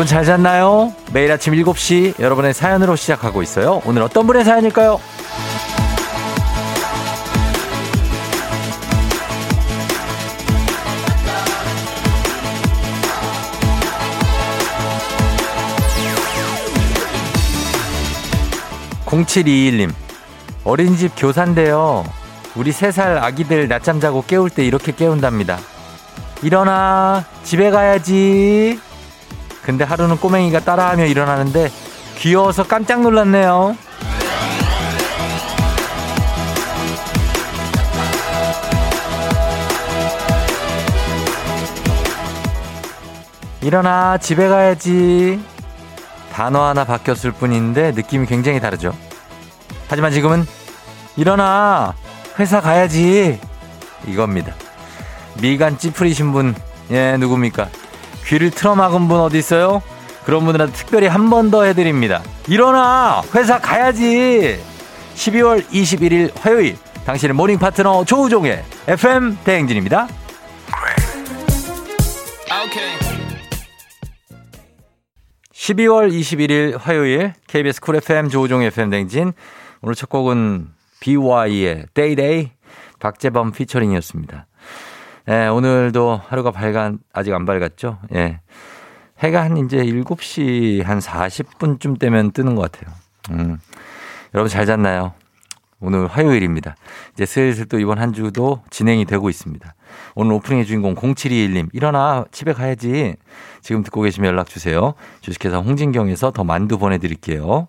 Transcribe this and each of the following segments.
여러분 잘 잤나요? 매일 아침 7시 여러분의 사연으로 시작하고 있어요. 오늘 어떤 분의 사연일까요? 0721님, 어린이집 교사인데요. 우리 3살 아기들 낮잠 자고 깨울 때 이렇게 깨운답니다. 일어나, 집에 가야지. 근데 하루는 꼬맹이가 따라하며 일어나는데 귀여워서 깜짝 놀랐네요. 일어나 집에 가야지. 단어 하나 바뀌었을 뿐인데 느낌이 굉장히 다르죠. 하지만 지금은 일어나 회사 가야지 이겁니다. 미간 찌푸리신 분, 예, 누굽니까? 귀를 틀어막은 분 어디 있어요? 그런 분들한테 특별히 한 번 더 해드립니다. 일어나! 회사 가야지! 12월 21일 화요일, 당신의 morning 파트너 조우종의 FM 대행진입니다. 12월 21일 화요일 KBS 쿨 FM 조우종 FM 대행진 오늘 첫 곡은 BY의 Day Day 박재범 피처링이었습니다. 예, 오늘도 하루가 밝아 아직 안 밝았죠? 예. 해가 한 이제 7시 한 40분쯤 되면 뜨는 것 같아요. 음. 여러분 잘 잤나요? 오늘 화요일입니다. 이제 슬슬 또 이번 한 주도 진행이 되고 있습니다. 오늘 오프닝의 주인공 0721님, 일어나, 집에 가야지. 지금 듣고 계시면 연락 주세요. 주식회사 홍진경에서 더 만두 보내드릴게요.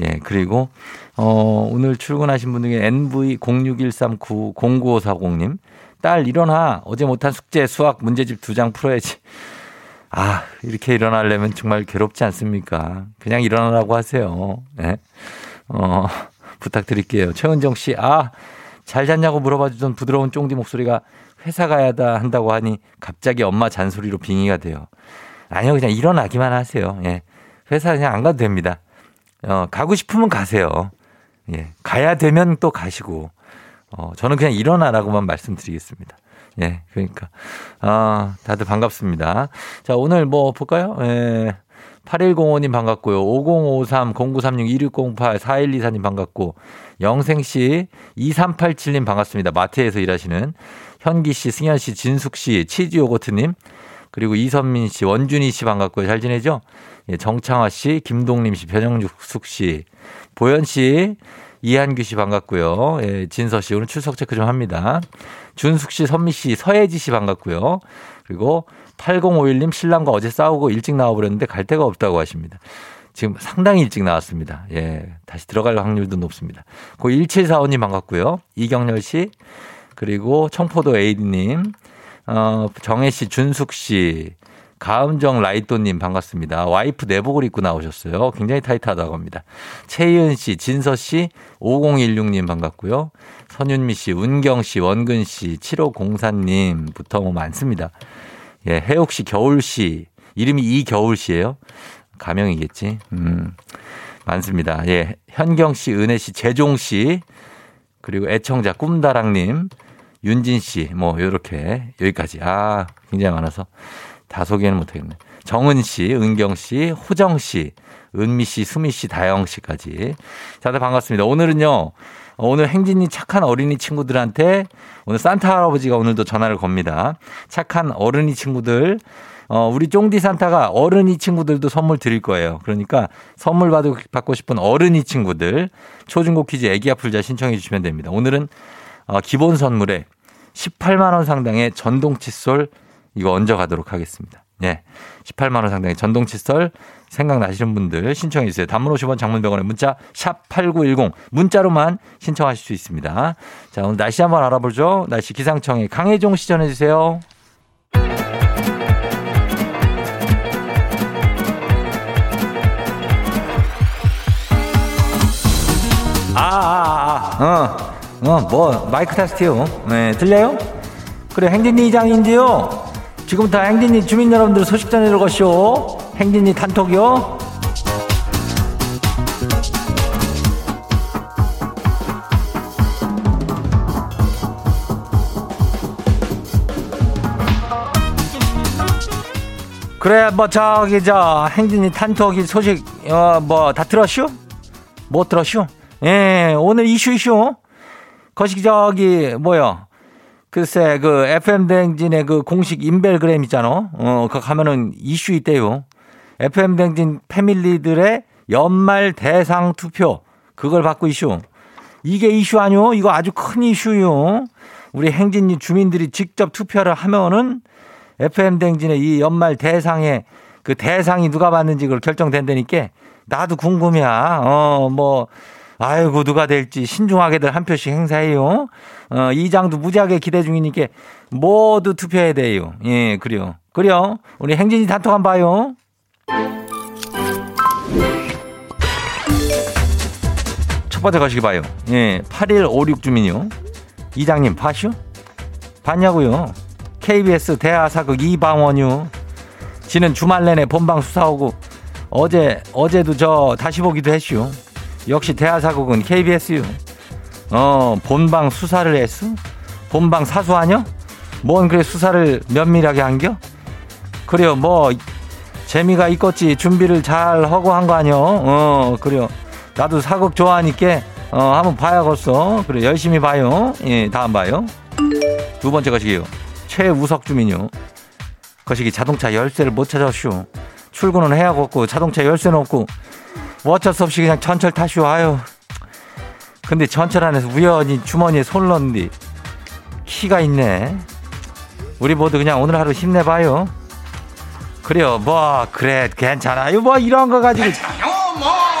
예, 그리고, 어, 오늘 출근하신 분 중에 NV0613909540님, 딸 일어나, 어제 못한 숙제, 수학, 문제집 두 장 풀어야지. 아, 이렇게 일어나려면 정말 괴롭지 않습니까? 그냥 일어나라고 하세요. 네. 어, 부탁드릴게요. 최은정 씨, 아, 잘 잤냐고 물어봐 주던 부드러운 쫑디 목소리가 회사 가야다 한다고 하니 갑자기 엄마 잔소리로 빙의가 돼요. 아니요, 그냥 일어나기만 하세요. 예. 회사 그냥 안 가도 됩니다. 어, 가고 싶으면 가세요. 예. 가야 되면 또 가시고. 어, 저는 그냥 일어나라고만 말씀드리겠습니다. 예, 그러니까. 아, 다들 반갑습니다. 자, 오늘 뭐 볼까요? 예. 8105님 반갑고요. 5053, 0936, 2608, 4124님 반갑고, 영생씨, 2387님 반갑습니다. 마트에서 일하시는 현기씨, 승현씨, 진숙씨, 치즈요거트님, 그리고 이선민 씨, 원준희 씨 반갑고요. 잘 지내죠? 예, 정창화 씨, 김동림 씨, 변영숙 씨, 보현 씨, 이한규 씨 반갑고요. 예, 진서 씨 오늘 출석 체크 좀 합니다. 준숙 씨, 선미 씨, 서혜지 씨 반갑고요. 그리고 8051님 신랑과 어제 싸우고 일찍 나와버렸는데 갈 데가 없다고 하십니다. 지금 상당히 일찍 나왔습니다. 예, 다시 들어갈 확률도 높습니다. 고 1745님 반갑고요. 이경렬 씨, 그리고 청포도 에이디님, 어, 정혜 씨, 준숙 씨, 가음정 라이또님 반갑습니다. 와이프 내복을 입고 나오셨어요. 굉장히 타이트하다고 합니다. 최희은 씨, 진서 씨, 5016님 반갑고요. 선윤미 씨, 운경 씨, 원근 씨, 7504님부터 뭐 많습니다. 예, 해옥 씨, 겨울 씨, 이름이 이겨울 씨예요. 가명이겠지. 음. 많습니다. 예. 현경 씨, 은혜 씨, 재종 씨, 그리고 애청자 꿈다랑님, 윤진 씨, 뭐, 요렇게, 여기까지. 아, 굉장히 많아서. 다 소개는 못하겠네. 정은 씨, 은경 씨, 호정 씨, 은미 씨, 수미 씨, 다영 씨까지. 다들 반갑습니다. 오늘은요, 오늘 행진이 착한 어린이 친구들한테 오늘 산타 할아버지가 오늘도 전화를 겁니다. 착한 어른이 친구들, 어, 우리 쫑디 산타가 어른이 친구들도 선물 드릴 거예요. 그러니까 선물 받고, 받고 싶은 어른이 친구들 초중고 퀴즈 애기야 풀자 신청해 주시면 됩니다. 오늘은 어, 기본 선물에 18만 원 상당의 전동 칫솔 이거 얹어 가도록 하겠습니다. 예. 18만 원 상당의 전동 칫솔 생각나시는 분들 신청해 주세요. 단문 50원 장문 100원에 문자 샵 8910 문자로만 신청하실 수 있습니다. 자, 오늘 날씨 한번 알아보죠. 날씨 기상청에 강혜종 시 전해 주세요. 아, 아, 아, 어, 어, 뭐, 마이크 테스트요. 네, 들려요? 그래, 행진이 이장인데요. 지금부터 행진이 주민 여러분들 소식 전해드릴 것이오. 행진이 단톡이요. 그래 뭐 저기 저 행진이 탄토기 소식 어 뭐 다 들었슈? 못 들었슈? 예 오늘 이슈 이슈 거시 저기 뭐요? 글쎄 그 FM 댕진의 그 공식 인벨그램 있잖아. 어 그거 가면은 이슈 있대요. FM 댕진 패밀리들의 연말 대상 투표 그걸 받고 이슈. 이게 이슈 아니요? 이거 아주 큰 이슈요. 우리 행진이 주민들이 직접 투표를 하면은 FM 댕진의 이 연말 대상에 그 대상이 누가 받는지 그걸 결정된다니까 나도 궁금이야. 어, 뭐, 아이고, 누가 될지 신중하게들 한 표씩 행사해요. 어, 이장도 무지하게 기대 중이니까 모두 투표해야 돼요. 예, 그래요. 그래요. 우리 행진이 단톡 한번 봐요. 첫 번째 가시기 봐요. 예, 8156 주민요. 이장님, 파슈? 봤냐고요? KBS 대하사극 이방원유. 지는 주말 내내 본방 수사하고 어제 어제도 저 다시 보기도 했슈. 역시 대하사극은 KBS유. 어 본방 수사를 했어? 본방 사수하냐? 뭔 그래 수사를 면밀하게 한겨? 그래요 뭐 재미가 있겠지 준비를 잘 하고 한 거 아니여? 어 그래요. 나도 사극 좋아하니까 어 한번 봐야겠어. 그래 열심히 봐요. 예 다음 봐요. 두 번째 것이게요. 최우석 주민요. 거시기 자동차 열쇠를 못 찾았슈. 출근은 해야겠고 자동차 열쇠는 없고 뭐 어쩔 수 없이 그냥 전철 타슈 아유. 근데 전철 안에서 우연히 주머니에 손을 넣는디 키가 있네. 우리 모두 그냥 오늘 하루 힘내봐요. 그래요. 뭐 그래 괜찮아요. 뭐 이런 거 가지고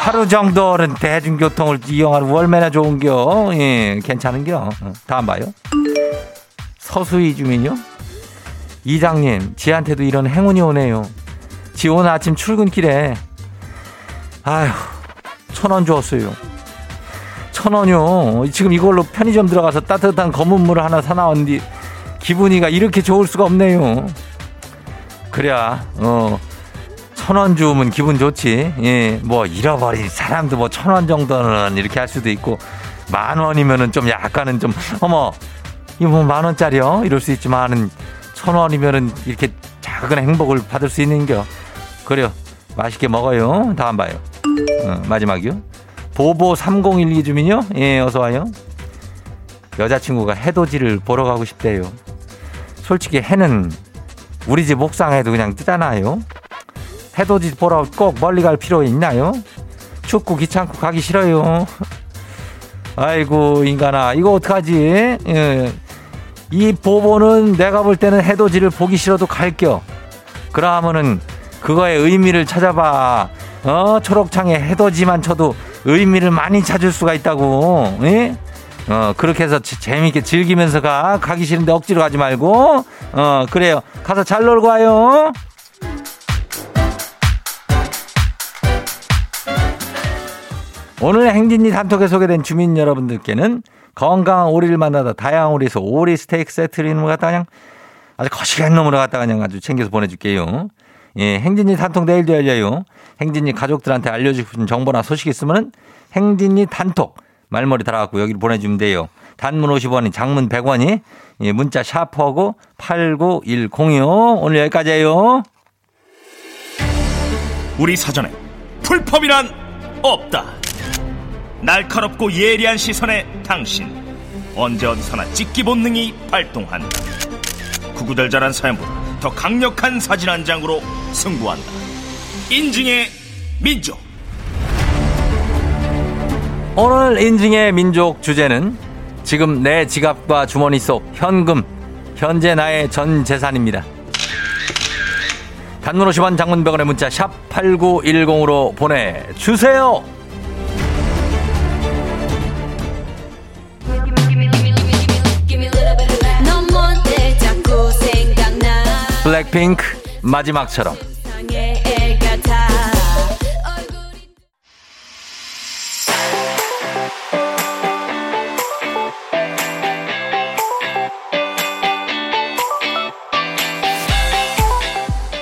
하루 정도는 대중교통을 이용하는 월매나 좋은겨. 예, 괜찮은겨. 다음 봐요. 서수희 주민요? 이장님, 지한테도 이런 행운이 오네요. 지 오늘 아침 출근길에, 아휴, 천 원 주었어요. 천 원요. 지금 이걸로 편의점 들어가서 따뜻한 검은 물을 하나 사나왔는데, 기분이가 이렇게 좋을 수가 없네요. 그래야, 어, 천 원 주면 기분 좋지. 예, 뭐, 잃어버린 사람도 뭐 천 원 정도는 이렇게 할 수도 있고, 만 원이면은 좀 약간은 좀, 어머, 이거 뭐 만 원짜리요? 이럴 수 있지만은 천 원이면은 이렇게 작은 행복을 받을 수 있는겨. 그래요. 맛있게 먹어요. 다음 봐요. 어, 마지막이요. 보보 3012 주민요? 예, 어서 와요. 여자친구가 해돋이를 보러 가고 싶대요. 솔직히 해는 우리 집 옥상에도 그냥 뜨잖아요. 해돋이 보러 꼭 멀리 갈 필요 있나요? 춥고 귀찮고 가기 싫어요. 아이고 인간아 이거 어떡하지? 예. 이 보보는 내가 볼 때는 해돋이를 보기 싫어도 갈겨. 그러면은 그거의 의미를 찾아봐. 어 초록창에 해돋이만 쳐도 의미를 많이 찾을 수가 있다고. 예? 어 그렇게 해서 재미있게 즐기면서 가. 가기 싫은데 억지로 가지 말고. 어 그래요. 가서 잘 놀고 와요. 오늘 행진이 단톡에 소개된 주민 여러분들께는 건강한 오리를 만나다 다양한 오리에서 오리 스테이크 세트를 있는 것 갖다 그냥 아주 거시기한 놈으로 갖다 그냥 아주 챙겨서 보내줄게요. 예, 행진이 단톡 내일도 열려요. 행진이 가족들한테 알려주고 싶은 정보나 소식 있으면은 행진이 단톡 말머리 달아갖고 여기로 보내주면 돼요. 단문 50원이 장문 100원이 예, 문자 샤프하고 89106 오늘 여기까지예요. 우리 사전에 풀펌이란 없다. 날카롭고 예리한 시선에 당신 언제 어디서나 찍기 본능이 발동한다. 구구절절한 사연보다 더 강력한 사진 한 장으로 승부한다. 인증의 민족. 오늘 인증의 민족 주제는 지금 내 지갑과 주머니 속 현금, 현재 나의 전 재산입니다. 단문 50원 장문병원의 문자 샵 8910으로 보내주세요. 블랙핑크 마지막처럼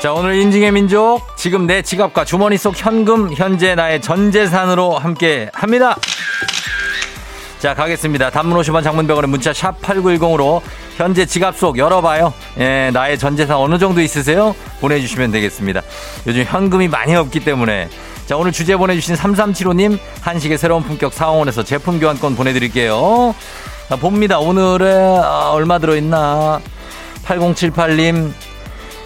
자, 오늘 인증의 민족. 지금 내 지갑과 주머니 속 현금, 현재 나의 전 재산으로 함께 합니다. 자, 가겠습니다. 단문 50원 장문병원의 문자 샵 8910으로 현재 지갑 속 열어봐요. 예, 나의 전 재산 어느 정도 있으세요? 보내주시면 되겠습니다. 요즘 현금이 많이 없기 때문에. 자, 오늘 주제 보내주신 3375님, 한식의 새로운 품격 사원에서 제품 교환권 보내드릴게요. 자, 봅니다. 오늘에, 아, 얼마 들어있나. 8078님,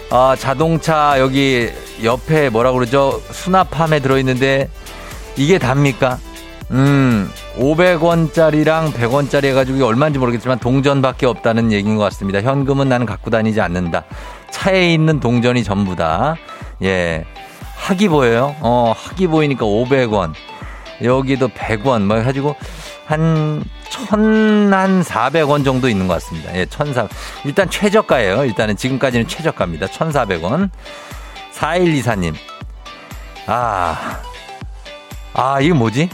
아, 자동차 여기 옆에 뭐라 그러죠? 수납함에 들어있는데, 이게 답니까? 음, 500원짜리랑 100원짜리 해가지고 얼마인지 모르겠지만 동전밖에 없다는 얘기인 것 같습니다. 현금은 나는 갖고 다니지 않는다. 차에 있는 동전이 전부다. 예. 학이 보여요. 어, 학이 보이니까 500원. 여기도 100원. 뭐 해가지고 한, 천, 한 400원 정도 있는 것 같습니다. 예, 1,400. 일단 최저가예요. 일단은 지금까지는 최저가입니다. 1,400원. 4124님. 아, 아, 이거 뭐지?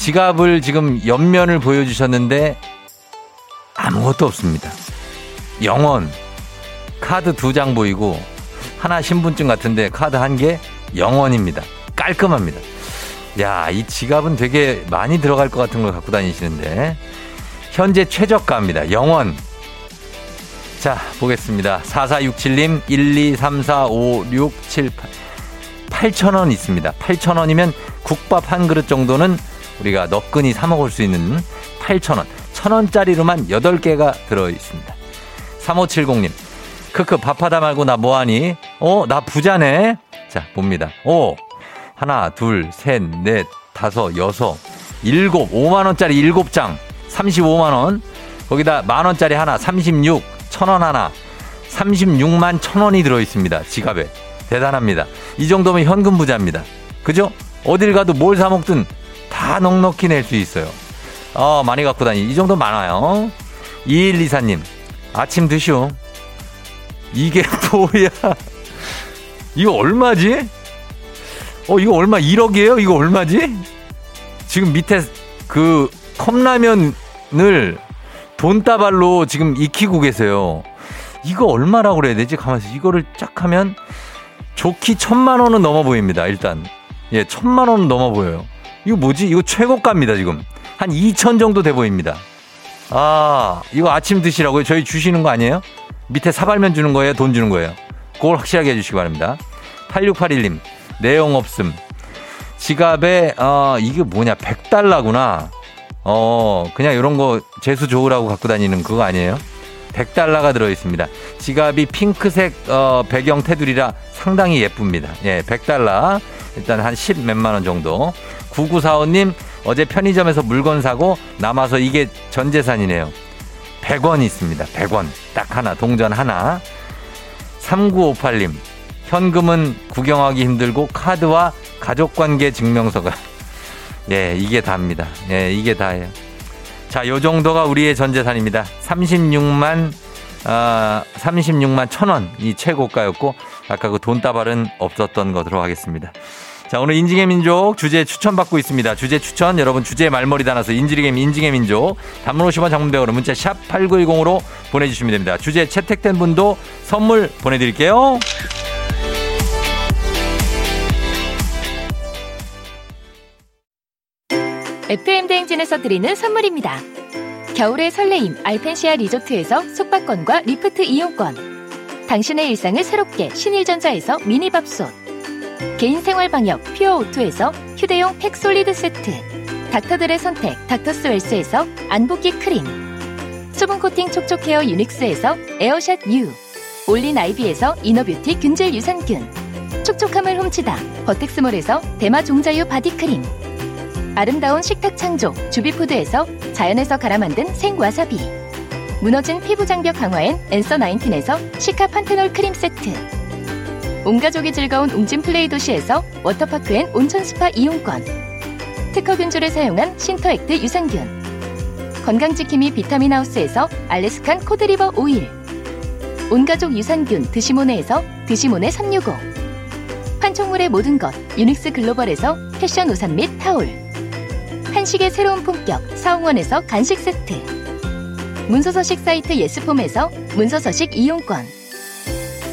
지갑을 지금 옆면을 보여주셨는데 아무것도 없습니다. 영원. 카드 두 장 보이고 하나 신분증 같은데 카드 한 개 영원입니다. 깔끔합니다. 야, 이 지갑은 되게 많이 들어갈 것 같은 걸 갖고 다니시는데 현재 최저가입니다. 영원. 자, 보겠습니다. 4467님 1, 2, 3, 4, 5, 6, 7, 8. 8,000원 있습니다. 8,000원이면 국밥 한 그릇 정도는 우리가 너끈히 사 먹을 수 있는 8,000원. 1,000원짜리로만 8개가 들어 있습니다. 3570님. 크크 밥하다 말고 나 뭐하니? 어, 나 부자네. 자, 봅니다. 오. 하나, 둘, 셋, 넷, 다섯, 여섯, 일곱, 5만 원짜리 일곱 장. 35만 원. 거기다 만 원짜리 하나, 36, 천원 하나. 36만 천 원이 들어 있습니다. 지갑에. 대단합니다. 이 정도면 현금 부자입니다. 그죠? 어딜 가도 뭘 사 먹든 다 넉넉히 낼 수 있어요. 어, 많이 갖고 다니. 이 정도 많아요. 2124님, 아침 드시오. 이게 뭐야? 이거 얼마지? 어, 이거 얼마? 1억이에요? 이거 얼마지? 지금 밑에 그 컵라면을 돈다발로 지금 익히고 계세요. 이거 얼마라고 그래야 되지? 가만있어. 이거를 쫙 하면 좋기 천만 원은 넘어 보입니다. 일단. 예, 천만 원은 넘어 보여요. 이거 뭐지? 이거 최고가입니다, 지금. 한 2천 정도 돼 보입니다. 아, 이거 아침 드시라고요? 저희 주시는 거 아니에요? 밑에 사발면 주는 거예요? 돈 주는 거예요? 그걸 확실하게 해주시기 바랍니다. 8681님, 내용 없음. 지갑에, 어, 이게 뭐냐, 100달러구나. 어, 그냥 이런 거 재수 좋으라고 갖고 다니는 그거 아니에요? 100달러가 들어있습니다. 지갑이 핑크색, 어, 배경 테두리라 상당히 예쁩니다. 예, 100달러. 일단 한 10 몇만 원 정도. 9945님, 어제 편의점에서 물건 사고 남아서 이게 전 재산이네요. 100원 있습니다. 100원. 딱 하나, 동전 하나. 3958님, 현금은 구경하기 힘들고 카드와 가족관계 증명서가. 예, 이게 다입니다. 예, 이게 다예요. 자, 요 정도가 우리의 전 재산입니다. 36만, 아, 36만 천 원이 최고가였고, 아까 그 돈다발은 없었던 것으로 하겠습니다. 자, 오늘 인증의 민족 주제 추천 받고 있습니다. 주제 추천, 여러분 주제 말머리 달아서 인지리겜 인증의 민족, 단문 50원 장문대으로 문자 샵 8910으로 보내주시면 됩니다. 주제 채택된 분도 선물 보내드릴게요. FM 대행진에서 드리는 선물입니다. 겨울의 설레임 알펜시아 리조트에서 숙박권과 리프트 이용권. 당신의 일상을 새롭게 신일전자에서 미니밥솥. 개인 생활 방역 퓨어 오투에서 휴대용 팩솔리드 세트. 닥터들의 선택 닥터스웰스에서 안붓기 크림. 수분 코팅 촉촉 헤어 유닉스에서 에어샷 U. 올린 아이비에서 inner beauty 균질 유산균. 촉촉함을 훔치다 버텍스몰에서 대마 종자유 바디크림. 아름다운 식탁 창조 주비푸드에서 자연에서 갈아 만든 생와사비 무너진 피부 장벽 강화엔 엔서 나인틴에서 시카 판테놀 크림 세트 온가족이 즐거운 웅진 플레이 도시에서 워터파크 and 온천 스파 이용권 특허 균주를 사용한 신터액트 유산균 건강지킴이 비타민 하우스에서 Alaskan cod liver oil 온가족 유산균 드시모네에서 드시모네 365 판촉물의 모든 것 유닉스 글로벌에서 패션 우산 및 타올 한식의 새로운 품격 사옹원에서 간식 세트 문서서식 사이트 예스폼에서 문서서식 이용권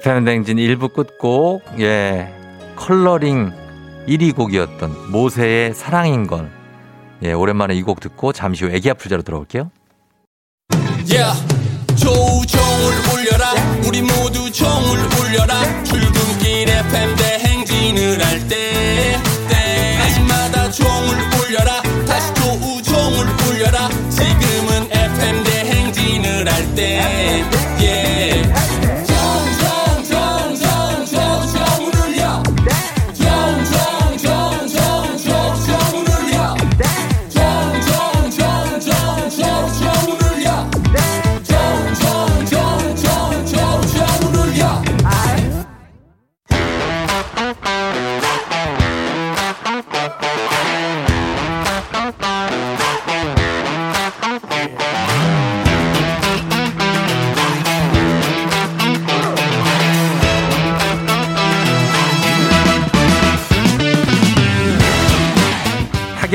FM 댕진 1부 끝곡, 예, 컬러링 1위 곡이었던 모세의 사랑인 걸. 예, 오랜만에 이 곡 듣고 잠시 후 애기 아플 자로 들어올게요. Yeah. 조우종을 울려라 우리 모두 종을 울려라 출근길 FM 대행진을 할 때 때마다 종을 울려라 다시 조우종을 울려라 지금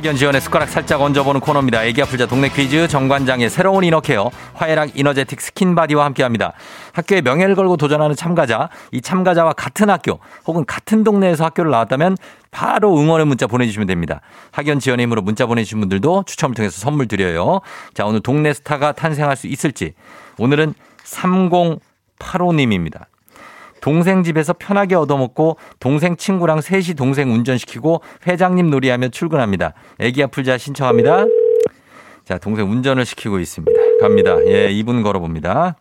학연 지연의 숟가락 살짝 얹어보는 코너입니다. 애기야 풀자 동네 퀴즈 정관장의 새로운 inner care 화애락 이너제틱 스킨바디와 함께합니다. 학교에 명예를 걸고 도전하는 참가자, 이 참가자와 같은 학교 혹은 같은 동네에서 학교를 나왔다면 바로 응원의 문자 보내주시면 됩니다. 학연 지원의 힘으로 문자 보내주신 분들도 추첨을 통해서 선물 드려요. 자 오늘 동네 스타가 탄생할 수 있을지 오늘은 3085님입니다. 동생 집에서 편하게 얻어먹고 동생 친구랑 셋이 동생 운전시키고 회장님 놀이하며 출근합니다. 애기 아플자 신청합니다. 자, 동생 운전을 시키고 있습니다. 갑니다. 예, 이분 걸어봅니다.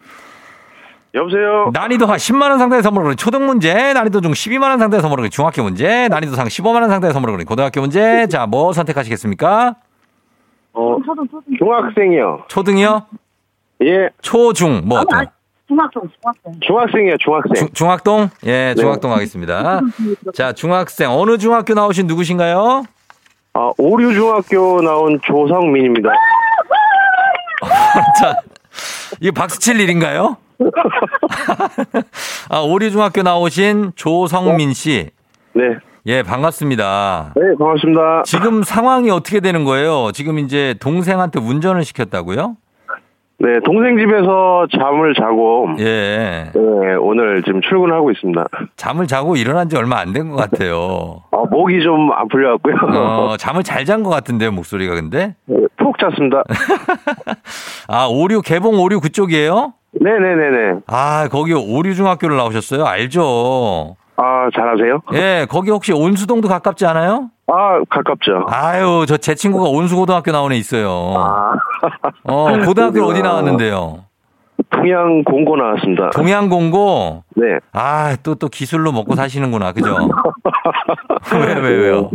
여보세요. 난이도 한 10만 원 상당의 선물을 초등 문제, 난이도 중 12만 원 상당의 선물을 중학교 문제, 난이도 상 15만 원 상당의 선물을 고등학교 문제. 자, 뭐 선택하시겠습니까? 어, 중학생이요. 초등이요? 예, 초중 뭐 어떤? 중학생, 중학생. 중학생이요, 중학생. 중, 중학동? 예, 중학동 하겠습니다. 자, 중학생 어느 중학교 나오신 누구신가요? 아, 오류중학교 나온 조성민입니다. 자, 이거 박수 칠 일인가요? 아, 오리중학교 나오신 조성민 씨. 네. 예, 반갑습니다. 네, 반갑습니다. 지금 상황이 어떻게 되는 거예요? 지금 이제 동생한테 운전을 시켰다고요? 네, 동생 집에서 잠을 자고, 예. 네, 오늘 지금 출근하고 있습니다. 잠을 자고 일어난 지 얼마 안 된 것 같아요. 아, 목이 좀 안 풀려 갖고요. 어, 잠을 잘 잔 것 같은데요, 목소리가 근데? 네, 푹 잤습니다. 아, 오류, 개봉 오류 그쪽이에요? 네네네네. 아, 거기 오류중학교를 나오셨어요? 알죠? 아, 잘하세요? 예, 거기 혹시 온수동도 가깝지 않아요? 아, 가깝죠. 아유, 저 제 친구가 온수고등학교 나온 애 있어요. 아, 어, 고등학교 어디 나왔는데요? 동양 공고 나왔습니다. 동양공고? 네. 아, 또, 또 기술로 먹고 사시는구나. 그죠? 왜, 왜, 왜요?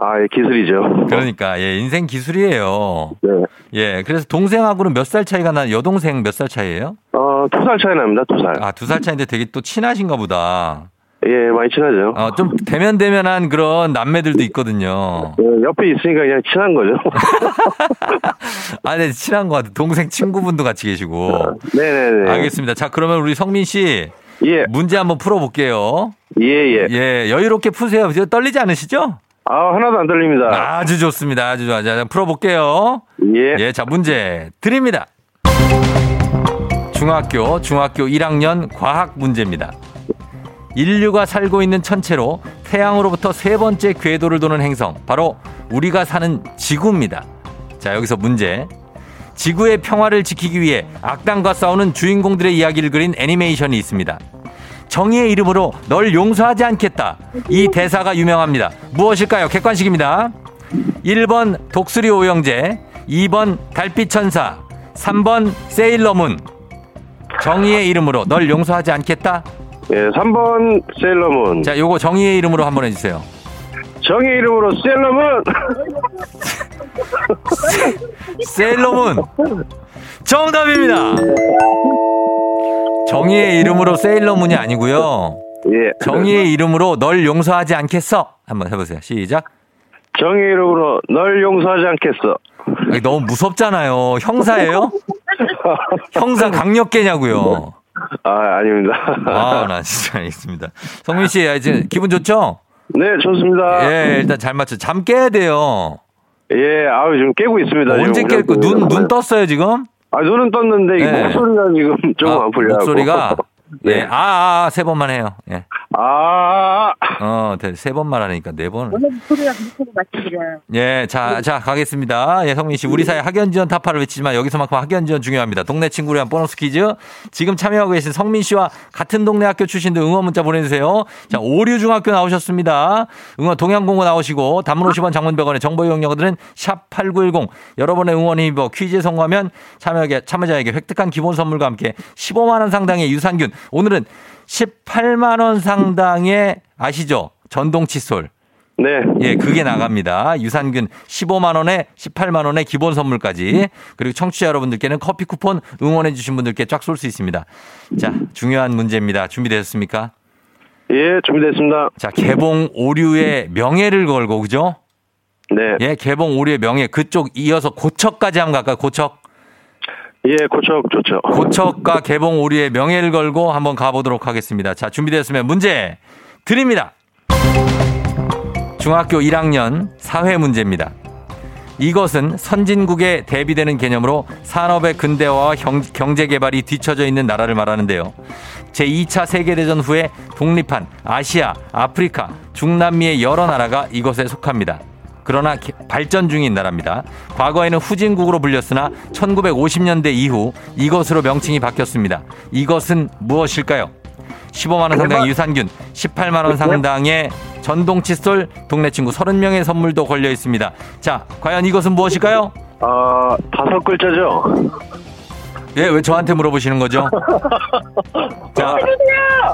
아, 예, 기술이죠. 그러니까, 예, 인생 기술이에요. 네. 예, 그래서 동생하고는 몇 살 차이가 나, 여동생 몇 살 차이예요? 어, 두 살 차이 납니다, 두 살. 아, 두 살 차인데 되게 또 친하신가 보다. 예, 많이 친하죠. 어, 좀 대면대면한 그런 남매들도 있거든요. 예, 옆에 있으니까 그냥 친한 거죠. 아, 네, 친한 것 같아요. 동생 친구분도 같이 계시고. 네네네. 알겠습니다. 자, 그러면 우리 성민 씨. 예, 문제 한번 풀어볼게요. 예, 예. 예, 여유롭게 푸세요. 저 떨리지 않으시죠? 아, 하나도 안 들립니다. 아주 좋습니다. 아주 좋아. 자, 풀어볼게요. 예. 예, 자, 문제 드립니다. 중학교, 중학교 1학년 과학 문제입니다. 인류가 살고 있는 천체로 태양으로부터 세 번째 궤도를 도는 행성, 바로 우리가 사는 지구입니다. 자, 여기서 문제. 지구의 평화를 지키기 위해 악당과 싸우는 주인공들의 이야기를 그린 애니메이션이 있습니다. 정의의 이름으로 널 용서하지 않겠다. 이 대사가 유명합니다. 무엇일까요? 객관식입니다. 1번 독수리 오영재, 2번 달빛 천사, 3번 세일러문. 정의의 이름으로 널 용서하지 않겠다. 예, 3번 세일러문. 자, 요거 정의의 이름으로 한번 해주세요. 정의 이름으로 세일러문. 세일러문. 정답입니다. 정의의 이름으로 세일러문이 아니고요. 예. 정의의 이름으로 널 용서하지 않겠어. 한번 해보세요. 시작. 정의 이름으로 널 용서하지 않겠어. 아니, 너무 무섭잖아요. 형사예요? 형사 강력계냐고요. 아, 아닙니다. 아, 나 진짜 알겠습니다. 성민 씨, 아, 지금 기분 좋죠? 네, 좋습니다. 예, 일단 잘 맞춰. 잠 깨야 돼요. 예, 아우, 지금 깨고 있습니다. 언제. 깰 거? 눈, 눈 떴어요, 지금? 아, 눈은 떴는데, 이 네. 목소리가 지금 조금 아, 안 풀려요. 목소리가. 예, 네. 아, 아, 아, 세 번만 해요. 예. 아, 어, 네, 세 번만 하니까 네 번. 오늘 목소리가 그렇게 말씀드려요. 예, 자, 자, 가겠습니다. 예, 성민 씨. 우리 사회 학연 지원 타파를 외치지만 여기서만큼 학연 지원 중요합니다. 동네 친구를 위한 보너스 퀴즈. 지금 참여하고 계신 성민 씨와 같은 동네 학교 출신들 응원 문자 보내주세요. 자, 오류중학교 나오셨습니다. 응원 동양공고 나오시고 단문 50원 장문 100원의 정보 이용료들은 샵8910 여러분의 응원이 힘입어 퀴즈에 성공하면 참여자에게 획득한 기본 선물과 함께 15만원 상당의 유산균. 오늘은 18만 원 상당의 아시죠? 전동 칫솔. 네. 예, 그게 나갑니다. 유산균 15만 원에 18만 원의 기본 선물까지. 그리고 청취자 여러분들께는 커피 쿠폰 응원해 주신 분들께 쫙 쏠 수 있습니다. 자, 중요한 문제입니다. 준비되셨습니까? 예, 준비됐습니다. 자, 개봉 오류의 명예를 걸고 그죠? 네. 예, 개봉 오류의 명예 그쪽 이어서 고척까지 한번 갈까요? 고척. 예, 고척 좋죠. 고척과 개봉 오류의 명예를 걸고 한번 가보도록 하겠습니다. 자, 준비되었으면 문제 드립니다. 중학교 1학년 사회 문제입니다. 이것은 선진국에 대비되는 개념으로 산업의 근대화와 경, 제 개발이 뒤처져 있는 나라를 말하는데요. 제2차 세계대전 후에 독립한 아시아, 아프리카, 중남미의 여러 나라가 이것에 속합니다. 그러나 개- 발전 중인 나라입니다. 과거에는 후진국으로 불렸으나 1950년대 이후 이것으로 명칭이 바뀌었습니다. 이것은 무엇일까요? 15만 원 상당의 유산균, 18만 원 상당의 전동 칫솔, 동네 친구 30명의 선물도 걸려 있습니다. 자, 과연 이것은 무엇일까요? 아, 다섯 글자죠? 예, 왜 저한테 물어보시는 거죠? 자,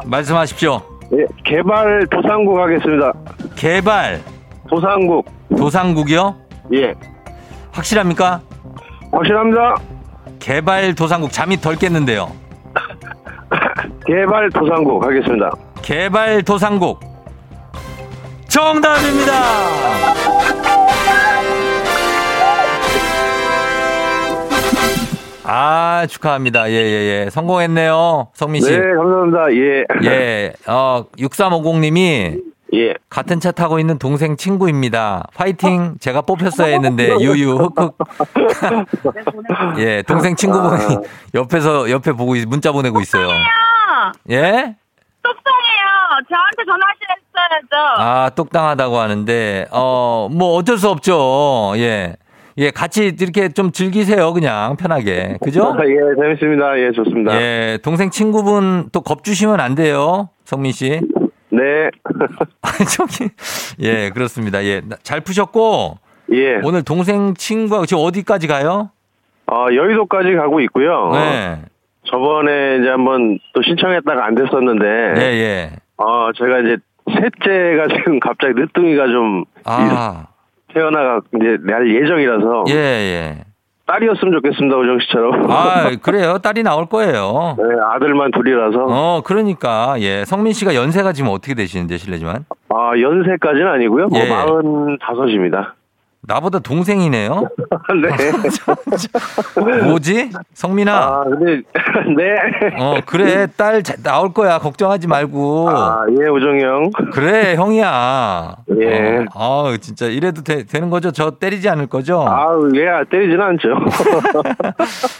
말씀하십시오. 예, 개발 도상국 하겠습니다. 개발 도상국. 도상국이요? 예. 확실합니까? 확실합니다. 개발 도상국 잠이 덜 깼는데요. 개발 도상국 하겠습니다. 개발 도상국 정답입니다. 아 축하합니다. 예예예 성공했네요. 성민 씨. 네, 감사합니다. 예. 예, 어, 6350님이 예. 같은 차 타고 있는 동생 친구입니다. 화이팅! 제가 뽑혔어야 했는데, 유유, 흑흑. 예, 동생 친구분이 옆에서, 옆에 보고, 있- 문자 보내고 있어요. 예? 똑똑해요. 저한테 전화하셨어야죠. 아, 똑당하다고 하는데, 어, 뭐 어쩔 수 없죠. 예. 예, 같이 이렇게 좀 즐기세요. 그냥 편하게. 그죠? 예, 재밌습니다. 예, 좋습니다. 예, 동생 친구분 또 겁주시면 안 돼요. 성민 씨. 네. 저기, 예, 그렇습니다. 예, 나- 잘 푸셨고, 예. 오늘 동생 친구하고 지금 어디까지 가요? 어, 여의도까지 가고 있고요. 네. 저번에 이제 한번 또 신청했다가 안 됐었는데, 예, 예. 어, 제가 이제 셋째가 지금 갑자기 늦둥이가 좀 아, 태어나가 이제 날 예정이라서 예, 예. 딸이었으면 좋겠습니다, 우정 씨처럼. 아, 그래요. 딸이 나올 거예요. 네, 아들만 둘이라서. 어, 그러니까, 예. 성민 씨가 연세가 지금 어떻게 되시는데, 실례지만. 아, 연세까지는 아니고요. 뭐 예. 45입니다. 나보다 동생이네요. 네. 뭐지? 성민아. 아, 근데, 네. 어, 그래. 딸 자- 나올 거야. 걱정하지 말고. 아, 예, 우정이 형. 그래, 형이야. 예. 어, 아, 진짜 이래도 되, 는 거죠? 저 때리지 않을 거죠? 아우, 예, 때리지는 않죠.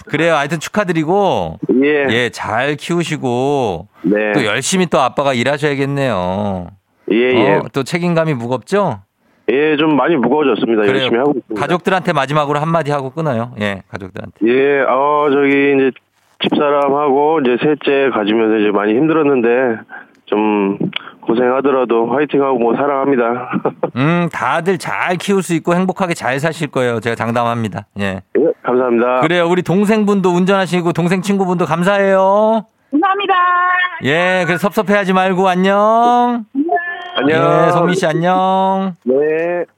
그래요. 하여튼 축하드리고. 예. 예, 잘 키우시고. 네. 또 열심히 또 아빠가 일하셔야겠네요. 예, 예. 어, 또 책임감이 무겁죠? 예, 좀 많이 무거워졌습니다. 열심히 하고 있습니다. 가족들한테 마지막으로 한마디 하고 끊어요. 예, 가족들한테. 예, 어, 저기 이제 집사람하고 이제 셋째 가지면서 이제 많이 힘들었는데 좀 고생하더라도 화이팅하고 뭐 사랑합니다. 음, 다들 잘 키울 수 있고 행복하게 잘 사실 거예요. 제가 장담합니다. 예. 예, 감사합니다. 그래요. 우리 동생분도 운전하시고 동생 친구분도 감사해요. 감사합니다. 예, 그래서 섭섭해하지 말고 안녕. 안녕. 예, 성민 씨 안녕. 네.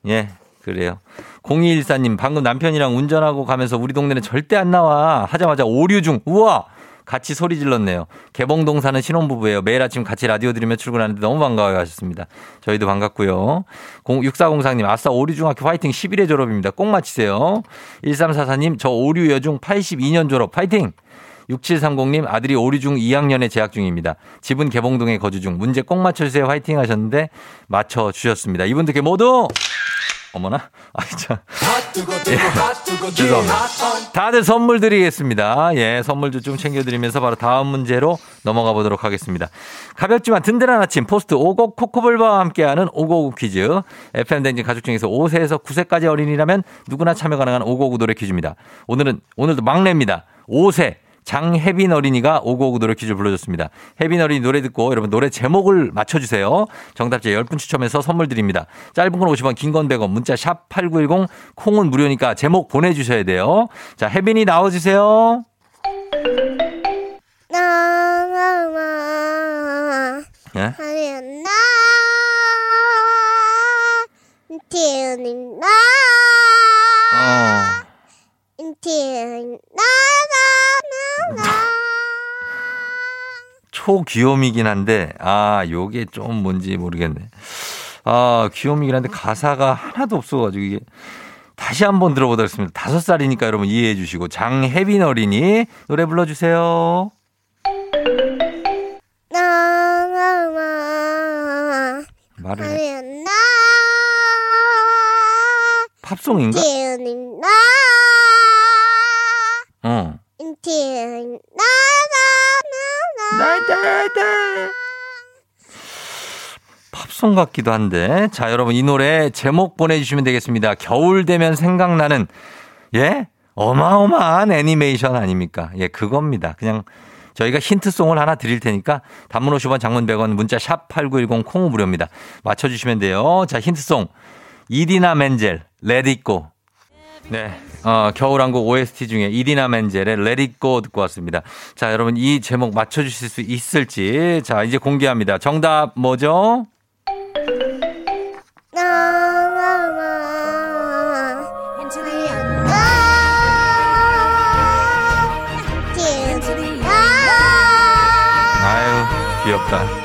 예, 그래요. 0214님, 방금 남편이랑 운전하고 가면서 우리 동네는 절대 안 나와. 하자마자 오류 중. 우와! 같이 소리 질렀네요. 개봉동 사는 신혼부부예요. 매일 아침 같이 라디오 들으며 출근하는데 너무 반가워요 하셨습니다. 저희도 반갑고요. 6404님, 아싸 오류중학교 화이팅 11회 졸업입니다. 꼭 맞히세요. 1344님, 저 오류 여중 82년 졸업 파이팅! 6730님 아들이 오류 중 2학년에 재학 중입니다. 집은 개봉동에 거주 중. 문제 꼭 맞춰주세요. 화이팅 하셨는데 맞춰주셨습니다. 이분들께 모두 어머나 아이 참 죄송합니다. 다들 선물 드리겠습니다. 예, 선물도 좀 챙겨드리면서 바로 다음 문제로 넘어가 보도록 하겠습니다. 가볍지만 든든한 아침 포스트 오곡 코코볼바와 함께하는 오곡 퀴즈. FM 댕진 가족 중에서 5세에서 9세까지 어린이라면 누구나 참여 가능한 오곡 노래 퀴즈입니다. 오늘은 오늘도 막내입니다. 5세 장혜빈 어린이가 오고오고 노래 퀴즈 불러줬습니다. 혜빈 어린이 노래 듣고 여러분 노래 제목을 맞춰주세요. 정답자 10분 추첨해서 선물 드립니다. 짧은 건 50원, 긴 건 100원, 문자 샵 8910, 콩은 무료니까 제목 보내주셔야 돼요. 자, 혜빈이 나와주세요. 나나나 예? 하리나 인티니 나 어. 인티니 나나나 초귀요미긴 한데, 아, 요게 좀 뭔지 모르겠네. 아, 귀요미긴 한데 가사가 하나도 없어가지고 이게 다시 한번 들어보도록 하겠습니다. 다섯 살이니까 여러분 이해해 주시고, 장혜빈 어린이 노래 불러주세요. 나나나 말을 해. 팝송인가? 어. 인티니 나나나 나나나. 팝송 같기도 한데. 자, 여러분 이 노래 제목 보내주시면 되겠습니다. 겨울 되면 생각나는, 예? 어마어마한 애니메이션 아닙니까? 예, 그겁니다. 그냥 저희가 힌트송을 하나 드릴 테니까 단문 50원 장문 100원 문자 샵 8910 콩우 무료입니다. 맞춰주시면 돼요. 자, 힌트송. 이디나 It Go. 네. 어, 겨울왕국 OST 중에 이디나 멘젤의 Let It Go 듣고 왔습니다. 자, 여러분 이 제목 맞춰주실 수 있을지. 자, 이제 공개합니다. 정답 뭐죠? 아유, 귀엽다.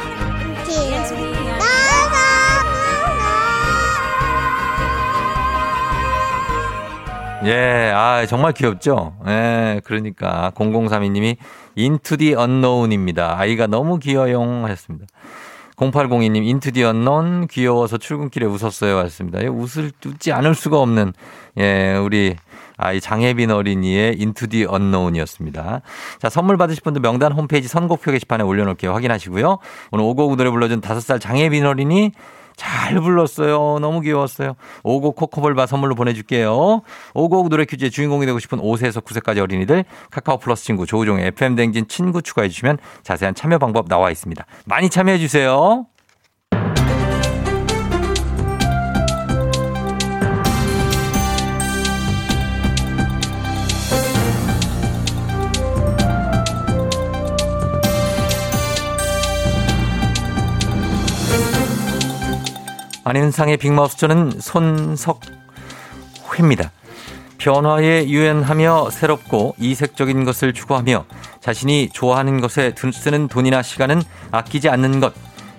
예, 아, 정말 귀엽죠? 예, 그러니까 0032님이 Into the Unknown입니다. 아이가 너무 귀여용 하셨습니다. 0802님 Into the Unknown 귀여워서 출근길에 웃었어요 하셨습니다. 예, 웃을 웃지 않을 수가 없는 예, 우리 아이 장혜빈 어린이의 Into the Unknown이었습니다. 자, 선물 받으실 분들 명단 홈페이지 선곡표 게시판에 올려놓을게요. 확인하시고요. 오늘 오곡 노래 불러준 5살 장혜빈 어린이 잘 불렀어요. 너무 귀여웠어요. 오곡 코코볼바 선물로 보내줄게요. 오곡 노래 퀴즈의 주인공이 되고 싶은 5세에서 9세까지 어린이들 카카오 플러스 친구 조우종의 FM 댕진 친구 추가해 주시면 자세한 참여 방법 나와 있습니다. 많이 참여해 주세요. 안현상의 빅마우스 저는 손석회입니다. 변화에 유연하며 새롭고 이색적인 것을 추구하며 자신이 좋아하는 것에 쓰는 돈이나 시간은 아끼지 않는 것.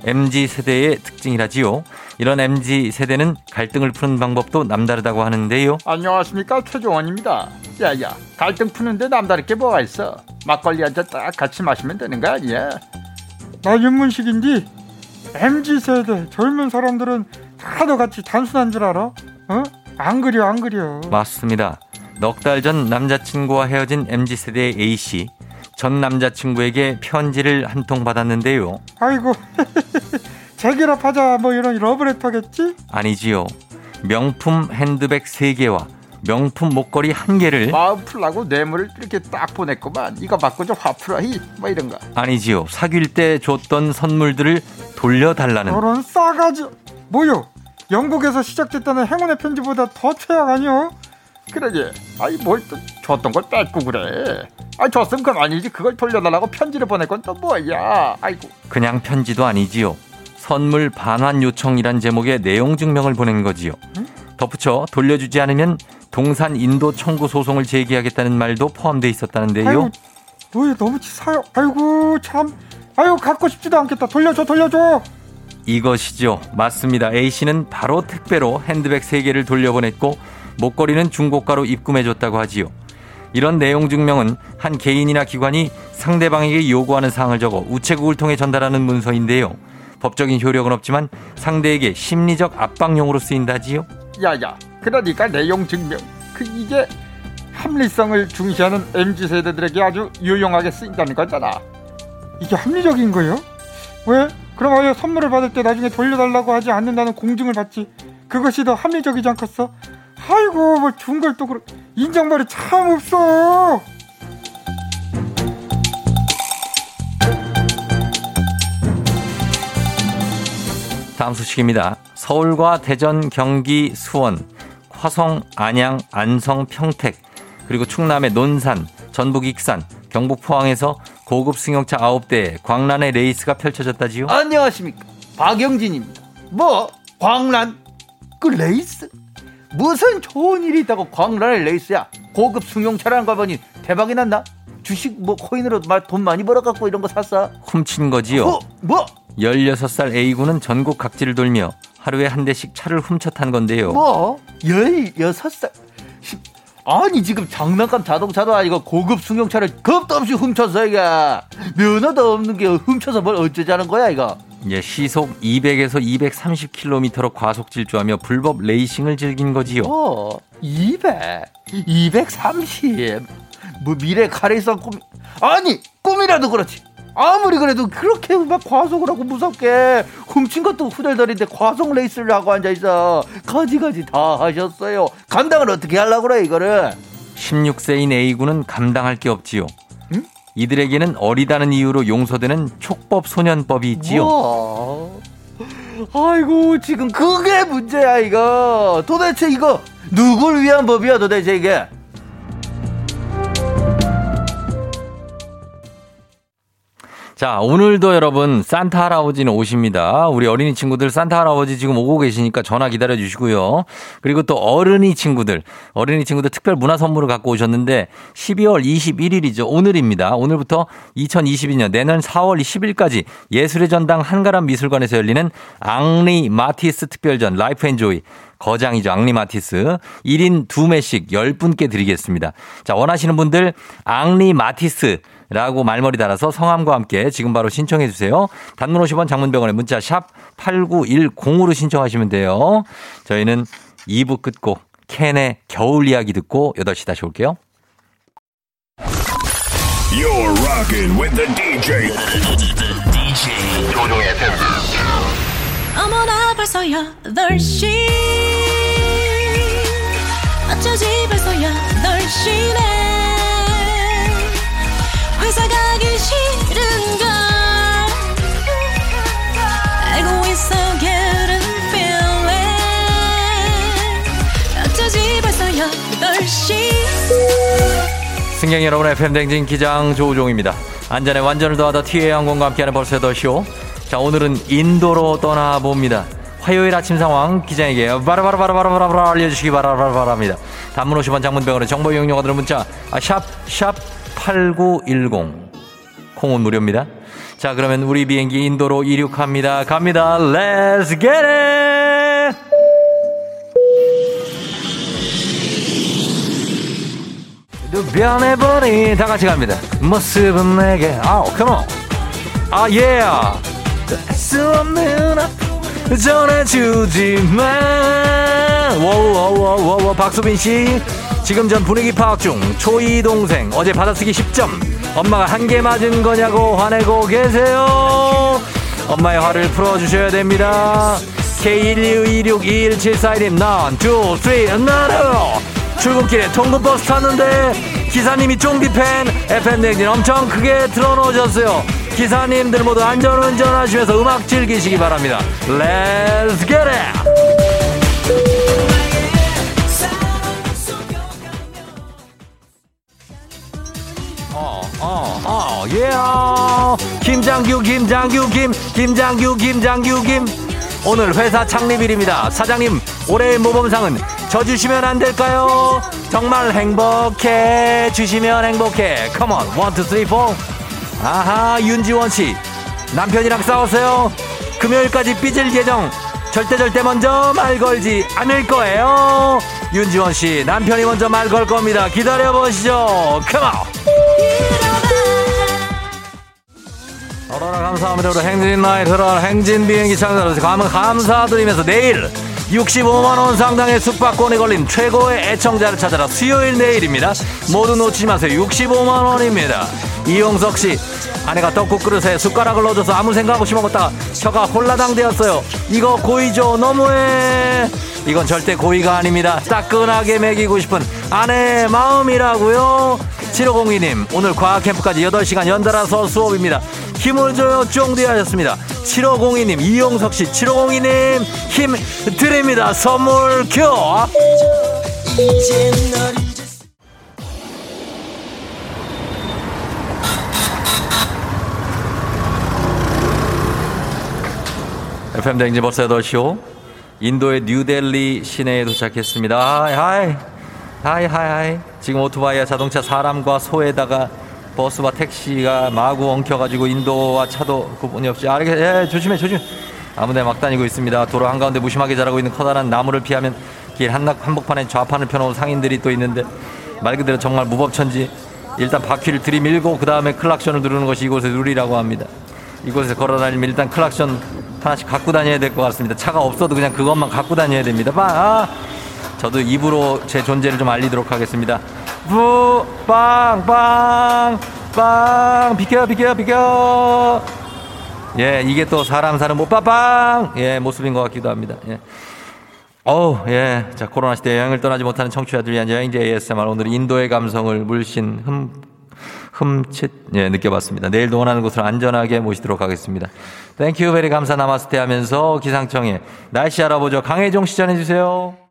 MZ 세대의 특징이라지요. 이런 MZ 세대는 갈등을 푸는 방법도 남다르다고 하는데요. 안녕하십니까 최종원입니다. 야야 갈등 푸는데 남다를 게 뭐가 있어? 막걸리 한 잔 딱 같이 마시면 되는 거 아니야? 나 윤문식인데 MZ 세대 젊은 사람들은 다도 같이 단순한 줄 알아? 어? 안 그려 안 그려. 맞습니다. 넉 달 전 남자친구와 헤어진 MZ 세대의 A 씨. 전 남자친구에게 편지를 한 통 받았는데요. 아이고 재결합하자 뭐 이런 러브레터겠지? 아니지요. 명품 핸드백 3개와 명품 목걸이 1개를 마음 풀라고 뇌물을 이렇게 딱 보냈구만. 이거 바꾸자 화풀어히 뭐 이런 거. 아니지요. 사귈 때 줬던 선물들을 돌려달라는 저런 싸가지. 뭐요? 영국에서 시작됐다는 행운의 편지보다 더 최악 아니요? 그러게. 아이 뭘 또 줬던 걸 뺏고 그래. 아 줬으면 그만이지. 그걸 돌려달라고 편지를 보낼 건 또 뭐야? 아이고. 그냥 편지도 아니지요. 선물 반환 요청이란 제목의 내용 증명을 보낸 거지요. 덧붙여 돌려주지 않으면 동산 인도 청구 소송을 제기하겠다는 말도 포함돼 있었다는데요. 아이고, 뭐야 너무 치사요. 아이고 참. 아이고 갖고 싶지도 않겠다. 돌려줘 돌려줘. 이것이죠. 맞습니다. A씨는 바로 택배로 핸드백 3개를 돌려보냈고 목걸이는 중고가로 입금해줬다고 하지요. 이런 내용 증명은 한 개인이나 기관이 상대방에게 요구하는 사항을 적어 우체국을 통해 전달하는 문서인데요. 법적인 효력은 없지만 상대에게 심리적 압박용으로 쓰인다지요. 야야. 그러니까 내용 증명. 그 이게 합리성을 중시하는 mz 세대들에게 아주 유용하게 쓰인다는 거잖아. 이게 합리적인 거요? 왜? 그럼 아예 선물을 받을 때 나중에 돌려달라고 하지 않는다는 공증을 받지. 그것이 더 합리적이지 않겠어? 아이고 뭐 준 걸 또 그렇 인정말이 참 없어. 다음 소식입니다. 서울과 대전, 경기, 수원, 화성, 안양, 안성, 평택, 그리고 충남의 논산, 전북 익산, 경북 포항에서 고급 승용차 9대 광란의 레이스가 펼쳐졌다지요. 안녕하십니까. 박영진입니다. 뭐 광란? 그 레이스? 무슨 좋은 일이 있다고 광란의 레이스야? 고급 승용차라는 거 보니 대박이 났나? 주식 뭐 코인으로 막돈 많이 벌어갖고 이런 거 샀어? 훔친 거지요. 어, 뭐 16살 A군은 전국 각지를 돌며 하루에 한 대씩 차를 훔쳐 탄 건데요. 뭐? 16살? 시- 아니 지금 장난감 자동차도 아니고 고급 승용차를 겁도 없이 훔쳤어 이게 면허도 없는 게 훔쳐서 뭘 어쩌자는 거야 이거 예, 시속 200에서 230km로 과속 질주하며 불법 레이싱을 즐긴 거지요. 어 200, 230. 뭐 미래 카레이서 꿈 아니 꿈이라도 그렇지 아무리 그래도 그렇게 막 과속을 하고 무섭게 훔친 것도 후덜덜인데 과속 레이스를 하고 앉아있어 가지가지 다 하셨어요 감당을 어떻게 하려고 그래 이거를 16세인 A군은 감당할 게 없지요. 응? 이들에게는 어리다는 이유로 용서되는 촉법 소년법이 있지요. 뭐? 아이고 지금 그게 문제야 이거 도대체 이거 누굴 위한 법이야 도대체 이게 자, 오늘도 여러분 산타 할아버지는 오십니다. 우리 어린이 친구들 산타 할아버지 지금 오고 계시니까 전화 기다려 주시고요. 그리고 또 어른이 친구들, 어린이 친구들 특별 문화 선물을 갖고 오셨는데 12월 21일이죠. 오늘입니다. 오늘부터 2022년 내년 4월 10일까지 예술의 전당 한가람 미술관에서 열리는 앙리 마티스 특별전 Life and Joy 거장이죠. 앙리 마티스. 1인 2매씩 10분께 드리겠습니다. 자, 원하시는 분들 앙리 마티스 라고 말머리 달아서 성함과 함께 지금 바로 신청해 주세요. 단문 50원 장문병원에 문자 샵 8910으로 신청하시면 돼요. 저희는 2부 끝곡 캔의 겨울 이야기 듣고 8시 다시 올게요. You're rocking with the DJ. DJ 조종의 팬. 어머나 벌써 8시 어쩌지 벌써 8시네 회사 가기 싫은 걸 알고 있어 getting feeling 어쩌지 벌써 8시 승객 여러분의 팬댕진 기장 조우종입니다. 안전에 완전을 더하다 티웨이 항공과 함께하는 벌써 8시오. 자, 오늘은 인도로 떠나봅니다. 화요일 아침 상황 기장에게 바라바라바라바라바라 알려주시기 바라바라바랍니다. 단문 50원 장문병원의 정보 이용료가 드는 문자 아, 샵, 샵 8910. 콩은 무료입니다. 자, 그러면 우리 비행기 인도로 이륙합니다. 갑니다. Let's get it! 변해버린 다 같이 갑니다. 모습은 내게 아우 컴온 아 예. 수 없는 아픔 전해주지만 워워워워워 박수빈 씨 지금 전 분위기 파악 중. 초이 동생 어제 받아쓰기 10점. 엄마가 한 개 맞은 거냐고 화내고 계세요. 엄마의 화를 풀어주셔야 됩니다. K1226174님 one, two, three, 나로 출근길에 통근버스 탔는데 기사님이 쫑디 팬 FM 댕진 엄청 크게 틀어놓으셨어요. 기사님들 모두 안전운전 하시면서 음악 즐기시기 바랍니다. Let's get it! 어, 어, 어, 예. 김장규, 김장규, 김, 김장규, 김장규, 김. 오늘 회사 창립일입니다. 사장님, 올해의 모범상은 저 주시면 안 될까요? 정말 행복해 주시면 행복해. Come on, one, two, three, four. 아하, 윤지원 씨. 남편이랑 싸웠어요. 금요일까지 삐질 예정. 절대 절대 먼저 말 걸지 않을 거예요. 윤지원 씨, 남편이 먼저 말 걸 겁니다. 기다려 보시죠. Come on. 어라라 감사합니다. 우리 행진 나이트 라 행진 비행기 창단으로서 감, 감사드리면서 내일 65만원 상당의 숙박권이 걸린 최고의 애청자를 찾아라 수요일 내일입니다. 모두 놓치지 마세요. 65만원입니다. 이용석 씨, 아내가 떡국 그릇에 숟가락을 넣어줘서 아무 생각 없이 먹었다가 혀가 홀라당 되었어요. 이거 고의죠. 너무해. 이건 절대 고의가 아닙니다. 따끈하게 먹이고 싶은 아내의 마음이라고요. 7502님, 오늘 과학캠프까지 8시간 연달아서 수업입니다. 힘을 줘요, 쫑디 하셨습니다. 7502님, 이용석 씨, 7502님, 힘 드립니다. 선물 큐! FM 댕지 벌써 8시오. 인도의 뉴델리 시내에 도착했습니다. Hi. Hi, hi, hi. 지금 오토바이와 자동차 사람과 소에다가 버스와 택시가 마구 엉켜가지고 인도와 차도 구분이 없이. 아, 예, 조심해, 조심. 아무데 막 다니고 있습니다. 도로 한가운데 무심하게 자라고 있는 커다란 나무를 피하면 길 한낙 한복판에 좌판을 펴놓은 상인들이 또 있는데 말 그대로 정말 무법천지. 일단 바퀴를 들이밀고 그 다음에 클락션을 누르는 것이 이곳의 룰이라고 합니다. 이곳에 걸어다니면 일단 클락션 하나씩 갖고 다녀야 될 것 같습니다. 차가 없어도 그냥 그것만 갖고 다녀야 됩니다. 빠, 아! 저도 입으로 제 존재를 좀 알리도록 하겠습니다. 부, 빵, 빵, 빵, 비켜, 비켜, 비켜. 예, 이게 또 사람 사는 못 빠빵! 예, 모습인 것 같기도 합니다. 예. 어우, 예. 자, 코로나 시대 여행을 떠나지 못하는 청취자들 위한 여행제 ASMR. 오늘 인도의 감성을 물씬 흠, 흠칫, 예, 느껴봤습니다. 내일도 원하는 곳으로 안전하게 모시도록 하겠습니다. Thank you very 감사 나마스테 하면서 기상청에 날씨 알아보죠. 강혜종 시 전해주세요.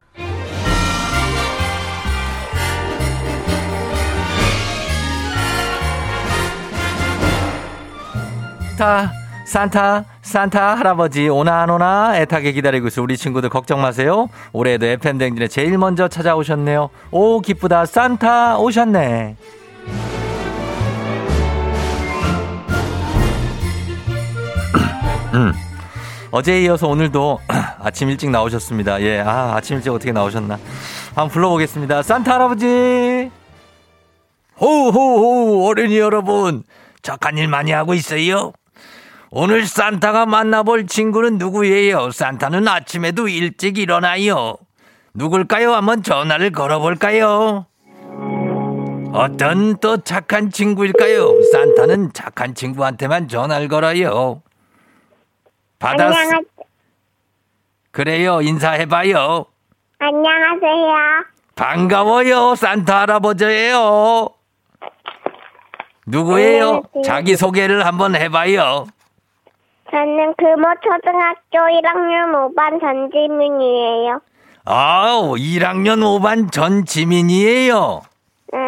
산타, 산타, 산타 할아버지 오나 안 오나 애타게 기다리고 있어 우리 친구들 걱정 마세요. 올해도 FM 댕진에 제일 먼저 찾아오셨네요. 오 기쁘다 산타 오셨네. 음. 어제에 이어서 오늘도 아침 일찍 나오셨습니다. 예, 아, 아침 일찍 어떻게 나오셨나. 한번 불러보겠습니다. 산타 할아버지! 호호호, 어린이 여러분. 착한 일 많이 하고 있어요? 오늘 산타가 만나볼 친구는 누구예요? 산타는 아침에도 일찍 일어나요. 누굴까요? 한번 전화를 걸어볼까요? 어떤 또 착한 친구일까요? 산타는 착한 친구한테만 전화를 걸어요. 받았... 안녕하, 그래요. 인사해봐요. 안녕하세요. 반가워요. 산타 할아버지예요. 누구예요? 안녕하세요. 자기 소개를 한번 해봐요. 저는 금호 초등학교 1학년 5반 전지민이에요. 아우, 1학년 5반 전지민이에요. 네.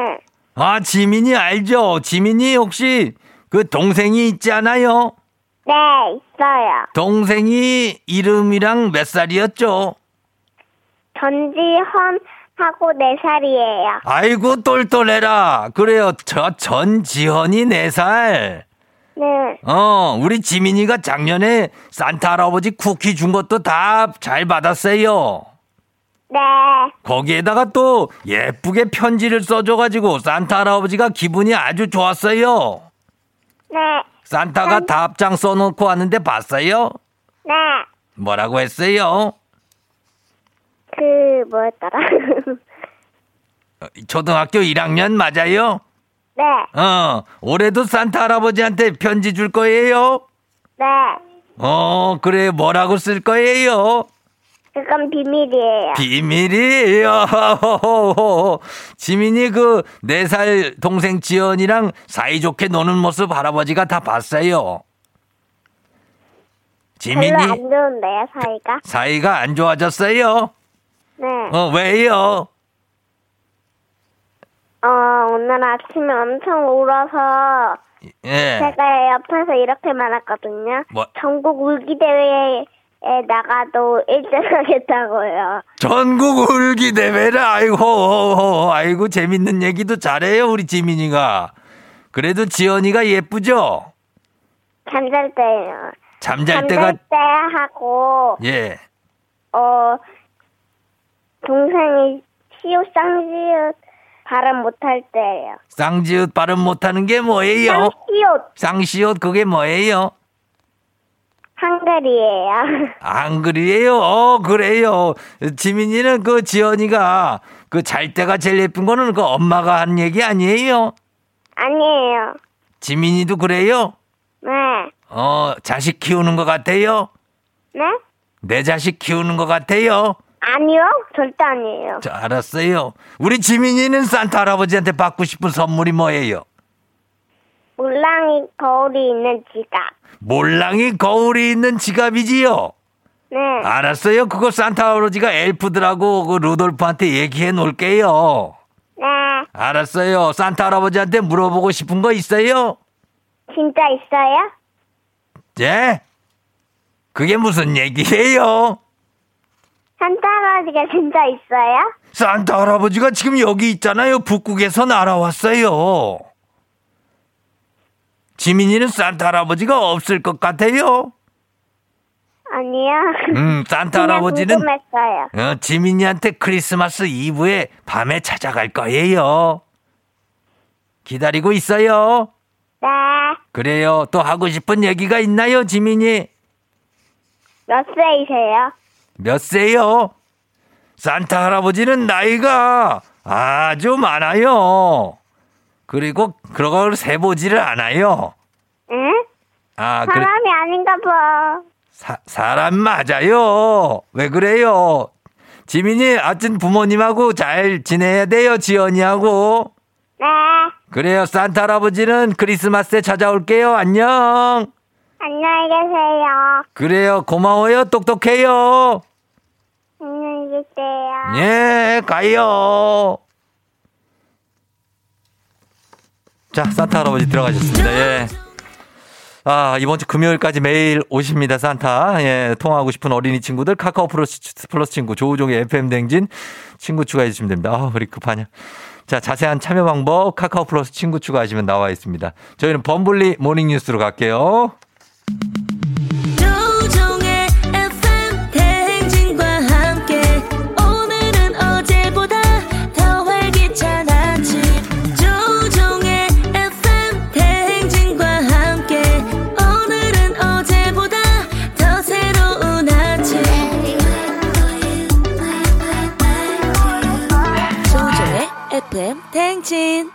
아, 지민이 알죠? 지민이 혹시 그 동생이 있지 않아요? 네, 있어요. 동생이 이름이랑 몇 살이었죠? 전지헌하고 4살이에요. 아이고, 똘똘해라. 그래요. 저 전지현이 4살. 네. 어, 우리 지민이가 작년에 산타 할아버지 쿠키 준 것도 다 잘 받았어요. 네. 거기에다가 또 예쁘게 편지를 써줘가지고 산타 할아버지가 기분이 아주 좋았어요. 네. 산타가 답장 써놓고 왔는데 봤어요? 네. 뭐라고 했어요? 그, 뭐였더라? 어, 초등학교 1학년 맞아요? 네. 어, 올해도 산타 할아버지한테 편지 줄 거예요? 네. 어, 그래, 뭐라고 쓸 거예요? 그건 비밀이에요. 비밀이에요. 지민이 그 네 살 동생 지연이랑 사이좋게 노는 모습 할아버지가 다 봤어요. 지민이 별로 안 좋은데요, 사이가? 사이가 안 좋아졌어요. 네. 어, 왜요? 어, 오늘 아침에 엄청 울어서 예. 제가 옆에서 이렇게 말했거든요. 뭐? 전국 울기 대회에 나가도 1등 하겠다고요. 전국 울기 대회를 아이고 아이고 재밌는 얘기도 잘해요 우리 지민이가. 그래도 지연이가 예쁘죠? 잠잘 때요. 잠잘 때가 때 하고, 예. 어, 동생이 시옷 쌍시옷 발음 못할 때예요. 쌍지읒 발음 못하는 게 뭐예요? 쌍시옷 쌍시옷 그게 뭐예요? 한글이에요. 한글이에요. 어, 그래요. 지민이는 그 지연이가 그 잘 때가 제일 예쁜 거는 그 엄마가 한 얘기 아니에요? 아니에요. 지민이도 그래요? 네. 어, 자식 키우는 것 같아요? 네? 내 자식 키우는 것 같아요? 아니요. 절대 아니에요. 자, 알았어요. 우리 지민이는 산타 할아버지한테 받고 싶은 선물이 뭐예요? 물랑이 거울이 있는 지갑. 몰랑이 거울이 있는 지갑이지요? 네. 알았어요. 그거 산타 할아버지가 엘프들하고 그 루돌프한테 얘기해 놓을게요. 네. 알았어요. 산타 할아버지한테 물어보고 싶은 거 있어요? 진짜 있어요? 예? 그게 무슨 얘기예요? 산타 할아버지가 진짜 있어요? 산타 할아버지가 지금 여기 있잖아요. 북극에서 날아왔어요. 지민이는 산타 할아버지가 없을 것 같아요. 아니요. 음, 산타 할아버지는 궁금했어요. 어, 지민이한테 크리스마스 이브에 밤에 찾아갈 거예요. 기다리고 있어요. 네. 그래요. 또 하고 싶은 얘기가 있나요, 지민이? 몇 세이세요? 몇 세요? 산타 할아버지는 나이가 아주 많아요. 그리고 그런 걸 세보지를 않아요. 응? 아, 그래. 사람이 아닌가 봐. 사, 사람 맞아요. 왜 그래요? 지민이 하여튼 부모님하고 잘 지내야 돼요, 지연이하고. 네. 그래요, 산타 할아버지는 크리스마스에 찾아올게요. 안녕. 안녕히 계세요. 그래요, 고마워요. 똑똑해요. 계세요. 예, 가요. 자, 산타 할아버지 들어가셨습니다. 예. 아, 이번 주 금요일까지 매일 오십니다, 산타. 예, 통화하고 싶은 어린이 친구들, 카카오 플러스, 플러스 친구, 조우종의 FM 댕진 친구 추가해 주시면 됩니다. 아, 우리 급하냐. 자, 자세한 참여 방법, 카카오 플러스 친구 추가하시면 나와 있습니다. 저희는 범블리 모닝 뉴스로 갈게요. 대행진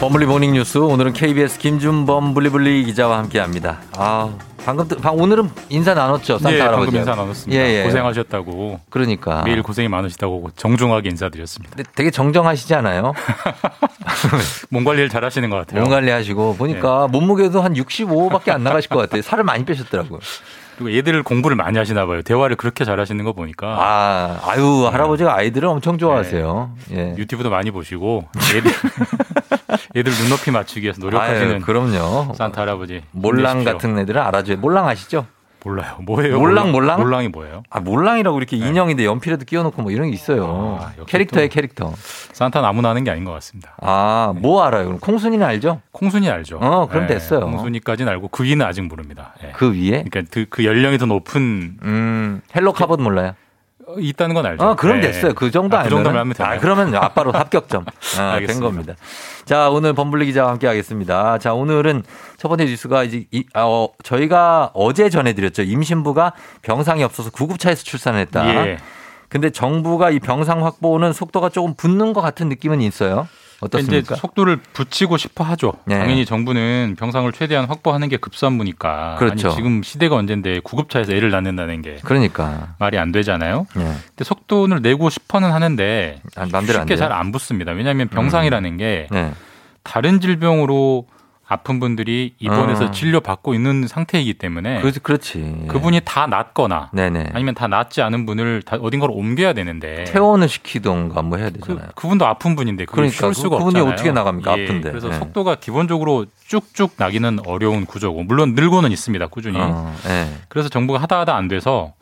범블리 모닝 뉴스 오늘은 KBS 김준범 블리블리 기자와 함께합니다. 아 방금 또- 방 오늘은 인사 나눴죠 산타 예, 할아버지. 방금 인사 나눴습니다. 예, 예. 고생하셨다고. 그러니까 매일 고생이 많으시다고 정중하게 인사드렸습니다. 근데 되게 정정하시지 않아요? 몸 관리를 잘 하시는 것 같아요. 몸 관리하시고 보니까 예. 몸무게도 한 65밖에 안 나가실 것 같아요. 살을 많이 빼셨더라고요. 그리고 얘들 공부를 많이 하시나 봐요. 대화를 그렇게 잘 하시는 거 보니까. 아, 아유 할아버지가 아이들을 엄청 좋아하세요. 예. 유튜브도 많이 보시고 얘들 얘들 눈높이 맞추기 위해서 노력하시는 아유, 그럼요. 산타 할아버지. 몰랑. 같은 애들은 알아줘요. 몰랑 아시죠? 몰라요. 뭐예요? 몰랑 몰랑? 몰랑이 뭐예요? 아 몰랑이라고 이렇게 인형인데 연필에도 끼워놓고 뭐 이런 게 있어요. 아, 또 캐릭터. 산타는 아무나 하는 게 아닌 것 같습니다. 아, 뭐 알아요? 그럼 콩순이는 알죠? 콩순이 알죠? 어, 그럼 됐어요. 콩순이까지는 알고 그 위는 아직 모릅니다. 예. 그 위에? 그러니까 그, 그 연령이 더 높은 음, 헬로 카봇 몰라요? 있다는 건 알죠. 어, 그럼 네. 됐어요. 그 정도 아, 그. 정도면 하면 되나요? 아, 그러면 아빠로 합격점. 아, 된. 겁니다. 자, 오늘 범블리 기자와 함께 하겠습니다. 자, 오늘은 첫 번째 뉴스가 이제 이, 아, 어, 저희가 어제 전해드렸죠. 임신부가 병상이 없어서 구급차에서 출산을 했다. 예. 근데 정부가 이 병상 확보는 속도가 조금 붙는 것 같은 느낌은 있어요. 어떻습니까? 이제 속도를 붙이고 싶어 하죠. 네. 당연히 정부는 병상을 최대한 확보하는 게 급선무니까. 그렇죠. 아니, 지금 시대가 언젠데 구급차에서 애를 낳는다는 게 그러니까. 말이 안 되잖아요. 예. 근데 속도를 내고 싶어는 하는데 아, 쉽게? 잘 안 붙습니다. 왜냐하면 병상이라는 게 네. 다른 질병으로 아픈 분들이 입원해서 어. 치료받고 있는 상태이기 때문에 그렇지, 그렇지. 그분이 다 낫거나 네네. 아니면 다 낫지 않은 분을 다 어딘가로 옮겨야 되는데 퇴원을 시키던가 뭐 해야 되잖아요. 그, 그분도 아픈 분인데 그러니까 그- 없잖아요. 어떻게 나갑니까? 예, 아픈데. 그래서 네. 속도가 기본적으로 쭉쭉 나기는 어려운 구조고 물론 늘고는 있습니다. 꾸준히. 어, 예. 그래서 정부가 하다 하다 안 돼서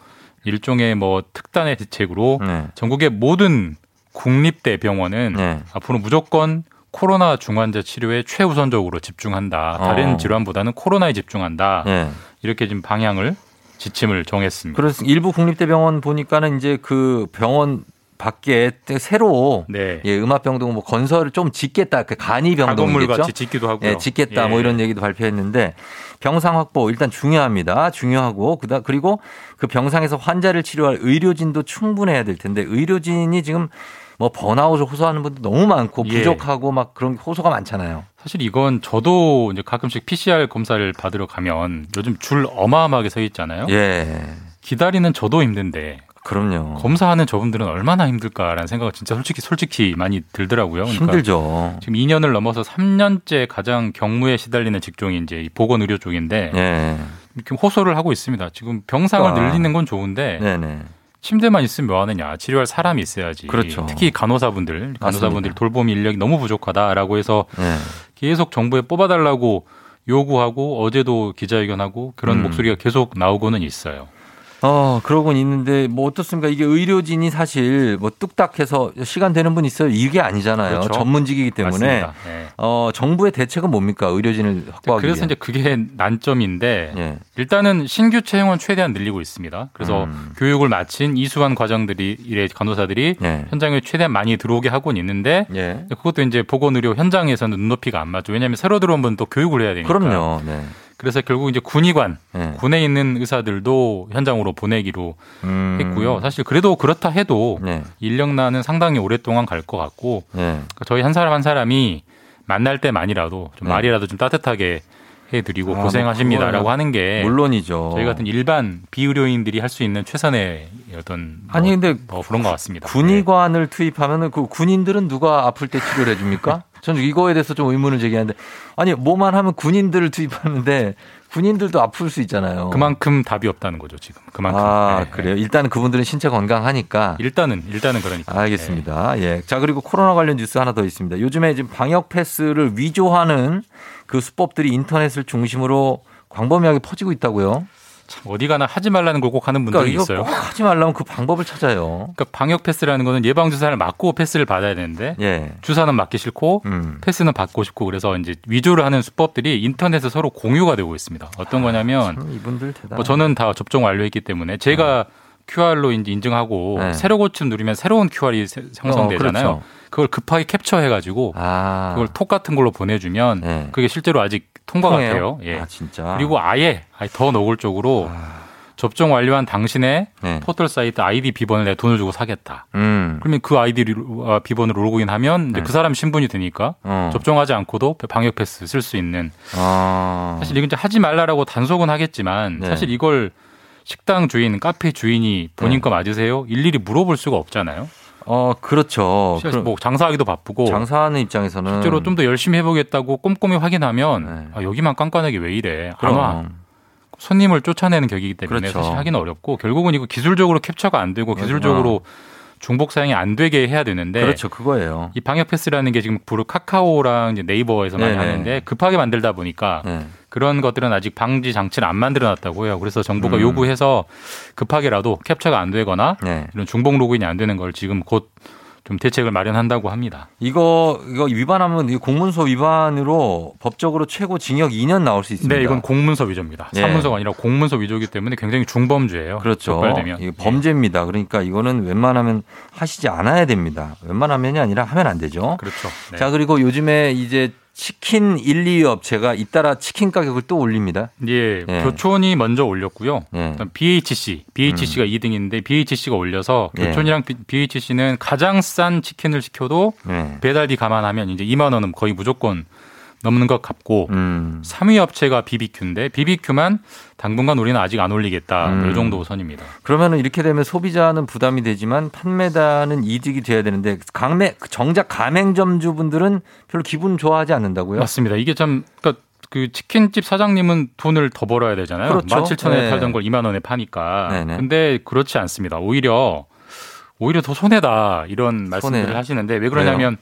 일종의 뭐 특단의 대책으로 네. 전국의 모든 국립대 병원은 네. 앞으로 무조건 코로나 중환자 치료에 최우선적으로 집중한다. 다른 어. 질환보다는 코로나에 집중한다. 예. 이렇게 지금 방향을 지침을 정했습니다. 그래서 일부 국립대병원 보니까는 이제 그 병원 밖에 새로 네. 예, 음압병동 뭐 건설을 좀 짓겠다. 그 간이 가건물 병동이겠죠. 같이 짓기도 하고요. 예, 짓겠다. 뭐 예. 이런 얘기도 발표했는데 병상 확보 일단 중요합니다. 중요하고 그다 그리고 그 병상에서 환자를 치료할 의료진도 충분해야 될 텐데 의료진이 지금 뭐 번아웃을 호소하는 분도 너무 많고 예. 부족하고 막 그런 호소가 많잖아요. 사실 이건 저도 이제 가끔씩 PCR 검사를 받으러 가면 요즘 줄 어마어마하게 서 있잖아요. 예. 기다리는 저도 힘든데 그럼요. 검사하는 저분들은 얼마나 힘들까라는 생각을 진짜 솔직히 솔직히 많이 들더라고요. 그러니까 힘들죠. 지금 2년을 넘어서 3년째 가장 경무에 시달리는 직종이 이제 이 보건 의료 쪽인데 예. 이렇게 호소를 하고 있습니다. 지금 병상을 아. 늘리는 건 좋은데 네네. 침대만 있으면 뭐 하느냐. 치료할 사람이 있어야지. 그렇죠. 특히 간호사분들, 간호사분들 맞습니다. 돌봄 인력이 너무 부족하다라고 해서 예. 계속 정부에 뽑아달라고 요구하고 어제도 기자회견하고 그런 음. 목소리가 계속 나오고는 있어요. 어, 그러고는 있는데 뭐 어떻습니까? 이게 의료진이 사실 뭐 뚝딱해서 시간 되는 분 있어요. 이게 아니잖아요. 그렇죠. 전문직이기 때문에. 네. 어, 정부의 대책은 뭡니까? 의료진을 확보하기 그래서 위한. 이제 그게 난점인데 예. 일단은 신규 채용은 최대한 늘리고 있습니다. 그래서 음. 교육을 마친 이수한 과정들이 이래 간호사들이 예. 현장에 최대한 많이 들어오게 하고는 있는데 예. 그것도 이제 보건 의료 현장에서는 눈높이가 안 맞죠. 왜냐하면 새로 들어온 분은 또 교육을 해야 되니까. 그럼요. 네. 그래서 결국 이제 군의관, 예. 군에 있는 의사들도 현장으로 보내기로 음. 했고요. 사실 그래도 그렇다 해도 네. 인력난은 상당히 오랫동안 갈 것 같고 예. 그러니까 저희 한 사람 한 사람이 만날 때만이라도 좀 네. 말이라도 좀 따뜻하게 해드리고 아, 뭐 고생하십니다라고 그거야 하는 게 물론이죠. 저희 같은 일반 비의료인들이 할 수 있는 최선의 어떤 뭐 아니 근데 뭐 그런 것 같습니다. 군의관을 투입하면은 그 군인들은 누가 아플 때 치료를 해줍니까? 저는 이거에 대해서 좀 의문을 제기하는데 아니 뭐만 하면 군인들을 투입하는데 군인들도 아플 수 있잖아요. 그만큼 답이 없다는 거죠 지금. 그만큼. 아 네. 그래요. 일단은 그분들은 신체 건강하니까. 일단은 일단은 그러니까. 알겠습니다. 예. 자, 그리고 코로나 관련 뉴스 하나 더 있습니다. 요즘에 지금 방역 패스를 위조하는 그 수법들이 인터넷을 중심으로 광범위하게 퍼지고 있다고요. 참 어디 가나 하지 말라는 걸 꼭 하는 분들이 그러니까 있어요. 꼭 하지 말라면 그 방법을 찾아요. 그러니까 방역 패스라는 거는 예방 주사를 맞고 패스를 받아야 되는데 예. 주사는 맞기 싫고 음. 패스는 받고 싶고 그래서 이제 위조를 하는 수법들이 인터넷에 서로 공유가 되고 있습니다. 어떤 거냐면 참 이분들 대단. 뭐 저는 다 접종 완료했기 때문에 제가 QR로 인증하고 네. 새로 고침 누르면 새로운 QR이 세- 형성되잖아요. 어, 그렇죠. 그걸 급하게 캡처해가지고 아. 그걸 톡 같은 걸로 보내주면 네. 그게 실제로 아직 통과가 통해요? 돼요. 예. 아, 진짜. 그리고 아예, 더 노골적으로 접종 완료한 당신의 네. 포털 사이트 아이디 비번을 내 돈을 주고 사겠다. 음. 그러면 그 아이디 아, 비번으로 로그인하면 네. 그 사람 신분이 되니까 어. 접종하지 않고도 방역 패스 쓸 수 있는 아. 사실 이건 이제 하지 말라라고 단속은 하겠지만 네. 사실 이걸 식당 주인, 카페 주인이 본인 네. 거 맞으세요? 일일이 물어볼 수가 없잖아요. 어, 그렇죠. 뭐 장사하기도 바쁘고 장사하는 입장에서는 실제로 좀 더 열심히 해보겠다고 꼼꼼히 확인하면 네. 아, 여기만 깐깐하게 왜 이래? 안 그럼. 와. 손님을 쫓아내는 격이기 때문에 그렇죠. 사실 하기는 어렵고 결국은 이거 기술적으로 캡처가 안 되고 기술적으로 중복 사용이 안 되게 해야 되는데 그렇죠. 그거예요. 이 방역 패스라는 게 지금 부르 카카오랑 네이버에서 많이 네네. 하는데 급하게 만들다 보니까 네. 그런 것들은 아직 방지 장치를 안 만들어 놨다고 해요. 그래서 정부가 음. 요구해서 급하게라도 캡처가 안 되거나 네. 이런 중복 로그인이 안 되는 걸 지금 곧 좀 대책을 마련한다고 합니다. 이거 이거 위반하면 이 공문서 위반으로 법적으로 최고 징역 2년 나올 수 있습니다. 네, 이건 공문서 위조입니다. 예. 사문서가 아니라 공문서 위조이기 때문에 굉장히 중범죄예요. 그렇죠. 적발되면. 이게 범죄입니다. 그러니까 이거는 웬만하면 하시지 않아야 됩니다. 웬만하면이 아니라 하면 안 되죠. 그렇죠. 네. 자, 그리고 요즘에 이제 치킨 1, 2위 업체가 잇따라 치킨 가격을 또 올립니다. 예, 예. 교촌이 먼저 올렸고요. 예. BHC, BHC가 2등인데 BHC가 올려서 예. 교촌이랑 BHC는 가장 싼 치킨을 시켜도 네. 배달비 감안하면 이제 2만 원은 거의 무조건 넘는 것 같고 음. 3위 업체가 BBQ인데 BBQ만 당분간 우리는 아직 안 올리겠다. 음. 이 정도 선입니다. 그러면은 이렇게 되면 소비자는 부담이 되지만 판매자는 이득이 돼야 되는데 강매 정작 가맹점주분들은 별로 기분 좋아하지 않는다고요? 맞습니다. 이게 참 그러니까 그 치킨집 사장님은 돈을 더 벌어야 되잖아요. 그렇죠. 17,000원에 네. 팔던 걸 2만 원에 파니까. 네네. 근데 그렇지 않습니다. 오히려 오히려 더 손해다 이런 말씀들을 손해. 하시는데 왜 그러냐면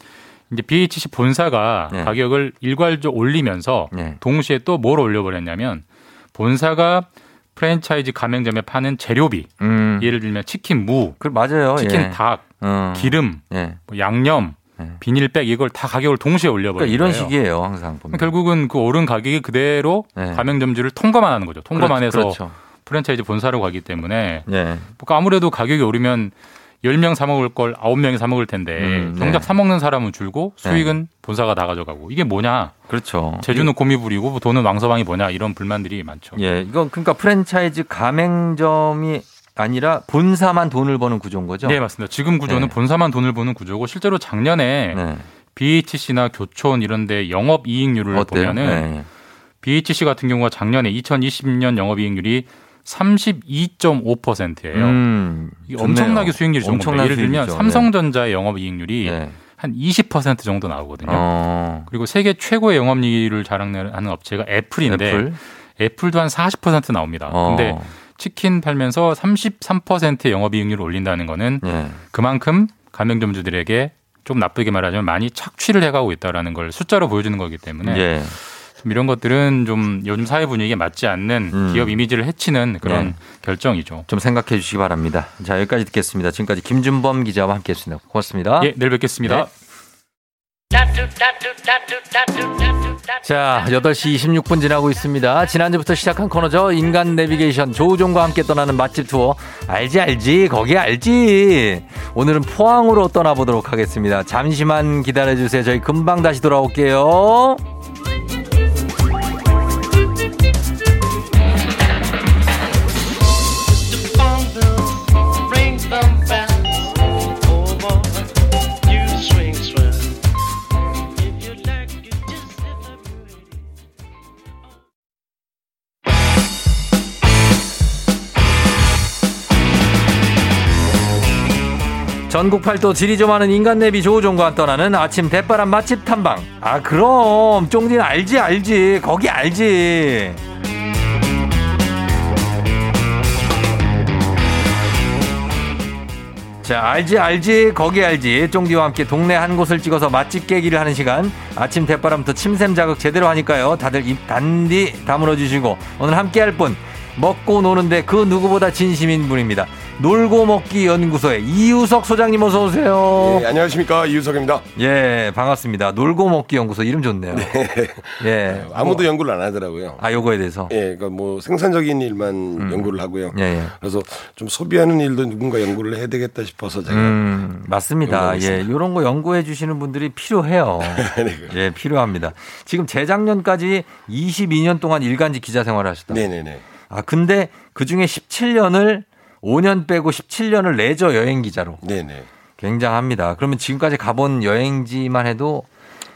이제 BHC 본사가 네. 가격을 일괄적으로 올리면서 네. 동시에 또 뭘 올려버렸냐면 본사가 프랜차이즈 가맹점에 파는 재료비 음. 예를 들면 치킨 무, 그 맞아요. 치킨 예. 닭, 어. 기름, 예. 뭐 양념, 네. 비닐백 이걸 다 가격을 동시에 올려버려요. 그러니까 이런 식이에요, 항상 보면. 결국은 그 오른 가격이 그대로 네. 가맹점주를 통과만 하는 거죠. 통과만 그렇죠, 해서 그렇죠. 프랜차이즈 본사로 가기 때문에 예. 그러니까 아무래도 가격이 오르면 10명 사 먹을 걸 9명이 사 먹을 텐데 음, 네. 정작 사 먹는 사람은 줄고 수익은 본사가 다 가져가고 이게 뭐냐? 그렇죠. 제주는 곰이 부리고 뭐 돈은 왕서방이 뭐냐 이런 불만들이 많죠. 예, 이건 그러니까 프랜차이즈 가맹점이 아니라 본사만 돈을 버는 구조인 거죠? 네, 맞습니다. 지금 구조는 네. 본사만 돈을 버는 구조고 실제로 작년에 네. BHC나 교촌 이런 데 영업 이익률을 어때요? 보면은 네. BHC 같은 경우가 작년에 2020년 영업 이익률이 32.5%예요. 음, 이게 좋네요. 엄청나게 수익률이 좋은 겁니다. 예를 들면 수익이죠. 삼성전자의 영업이익률이 네. 한20% 정도 나오거든요. 어, 그리고 세계 최고의 영업이익률을 자랑하는 업체가 애플인데 애플. 애플. 도 한 40% 나옵니다. 어. 근데 치킨 팔면서 33%의 영업이익률을 올린다는 거는 예. 그만큼 가맹점주들에게 좀 나쁘게 말하자면 많이 착취를 해가고 있다라는 걸 숫자로 보여주는 거기 때문에 예. 좀 이런 것들은 좀 요즘 사회 분위기에 맞지 않는 음. 기업 이미지를 해치는 그런 네. 결정이죠. 좀 생각해 주시기 바랍니다. 자, 여기까지 듣겠습니다. 지금까지 김준범 기자와 함께 했습니다. 고맙습니다. 예, 내일 뵙겠습니다. 네. 자, 8시 26분 지나고 있습니다. 지난주부터 시작한 코너죠. 인간 내비게이션 조우종과 함께 떠나는 맛집 투어. 알지, 알지. 거기 알지. 오늘은 포항으로 떠나보도록 하겠습니다. 잠시만 기다려주세요. 저희 금방 다시 돌아올게요. 전국 팔도 지리 좀 하는 인간 내비 조우종과 떠나는 아침 대바람 맛집 탐방. 아, 그럼. 쫑디는 알지, 알지. 거기 알지. 자, 알지, 알지, 거기 알지. 쫑디와 함께 동네 한 곳을 찍어서 맛집 깨기를 하는 시간. 아침 대바람부터 침샘 자극 제대로 하니까요. 다들 입 단디 다물어 주시고 오늘 함께 할 분. 먹고 노는데 그 누구보다 진심인 분입니다. 놀고 먹기 연구소의 이유석 소장님 어서 오세요. 예, 안녕하십니까 이유석입니다. 예, 반갑습니다. 놀고 먹기 연구소 이름 좋네요. 예. 아무도 연구를 안 하더라고요. 아, 요거에 대해서. 예, 그러니까 뭐 생산적인 일만 연구를 하고요. 예, 예. 그래서 좀 소비하는 일도 누군가 연구를 해야 되겠다 싶어서 제가 음, 맞습니다. 예. 요런 거 연구해 주시는 분들이 필요해요. 네, 예, 필요합니다. 지금 재작년까지 22년 동안 일간지 기자 생활을 하셨다. 네네네. 아, 근데 그 중에 17년을 5년 빼고 17년을 레저 여행 기자로. 네네. 굉장합니다. 그러면 지금까지 가본 여행지만 해도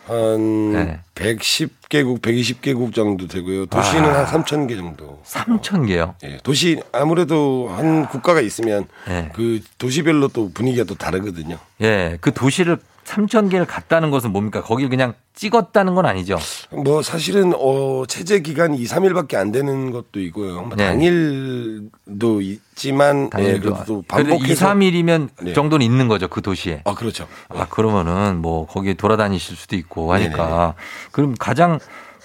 한 네. 110개국, 120개국 정도 되고요. 도시는 아. 한 3천 개 정도. 3천 개요. 예, 도시 아무래도 한 국가가 있으면 예. 그 도시별로 또 분위기가 또 다르거든요. 예, 그 도시를 3천 개를 갔다는 것은 뭡니까? 거길 그냥 찍었다는 건 아니죠. 뭐 사실은 어 체제 기간이 2, 3일밖에 안 되는 것도 있고요. 뭐 네. 당일도 있지만 예, 당일도. 또 그래도 2, 반복해서 3일이면 네. 정도는 있는 거죠. 그 도시에. 아 그렇죠. 아, 그러면은 뭐 거기 돌아다니실 수도 있고 하니까. 그럼 가장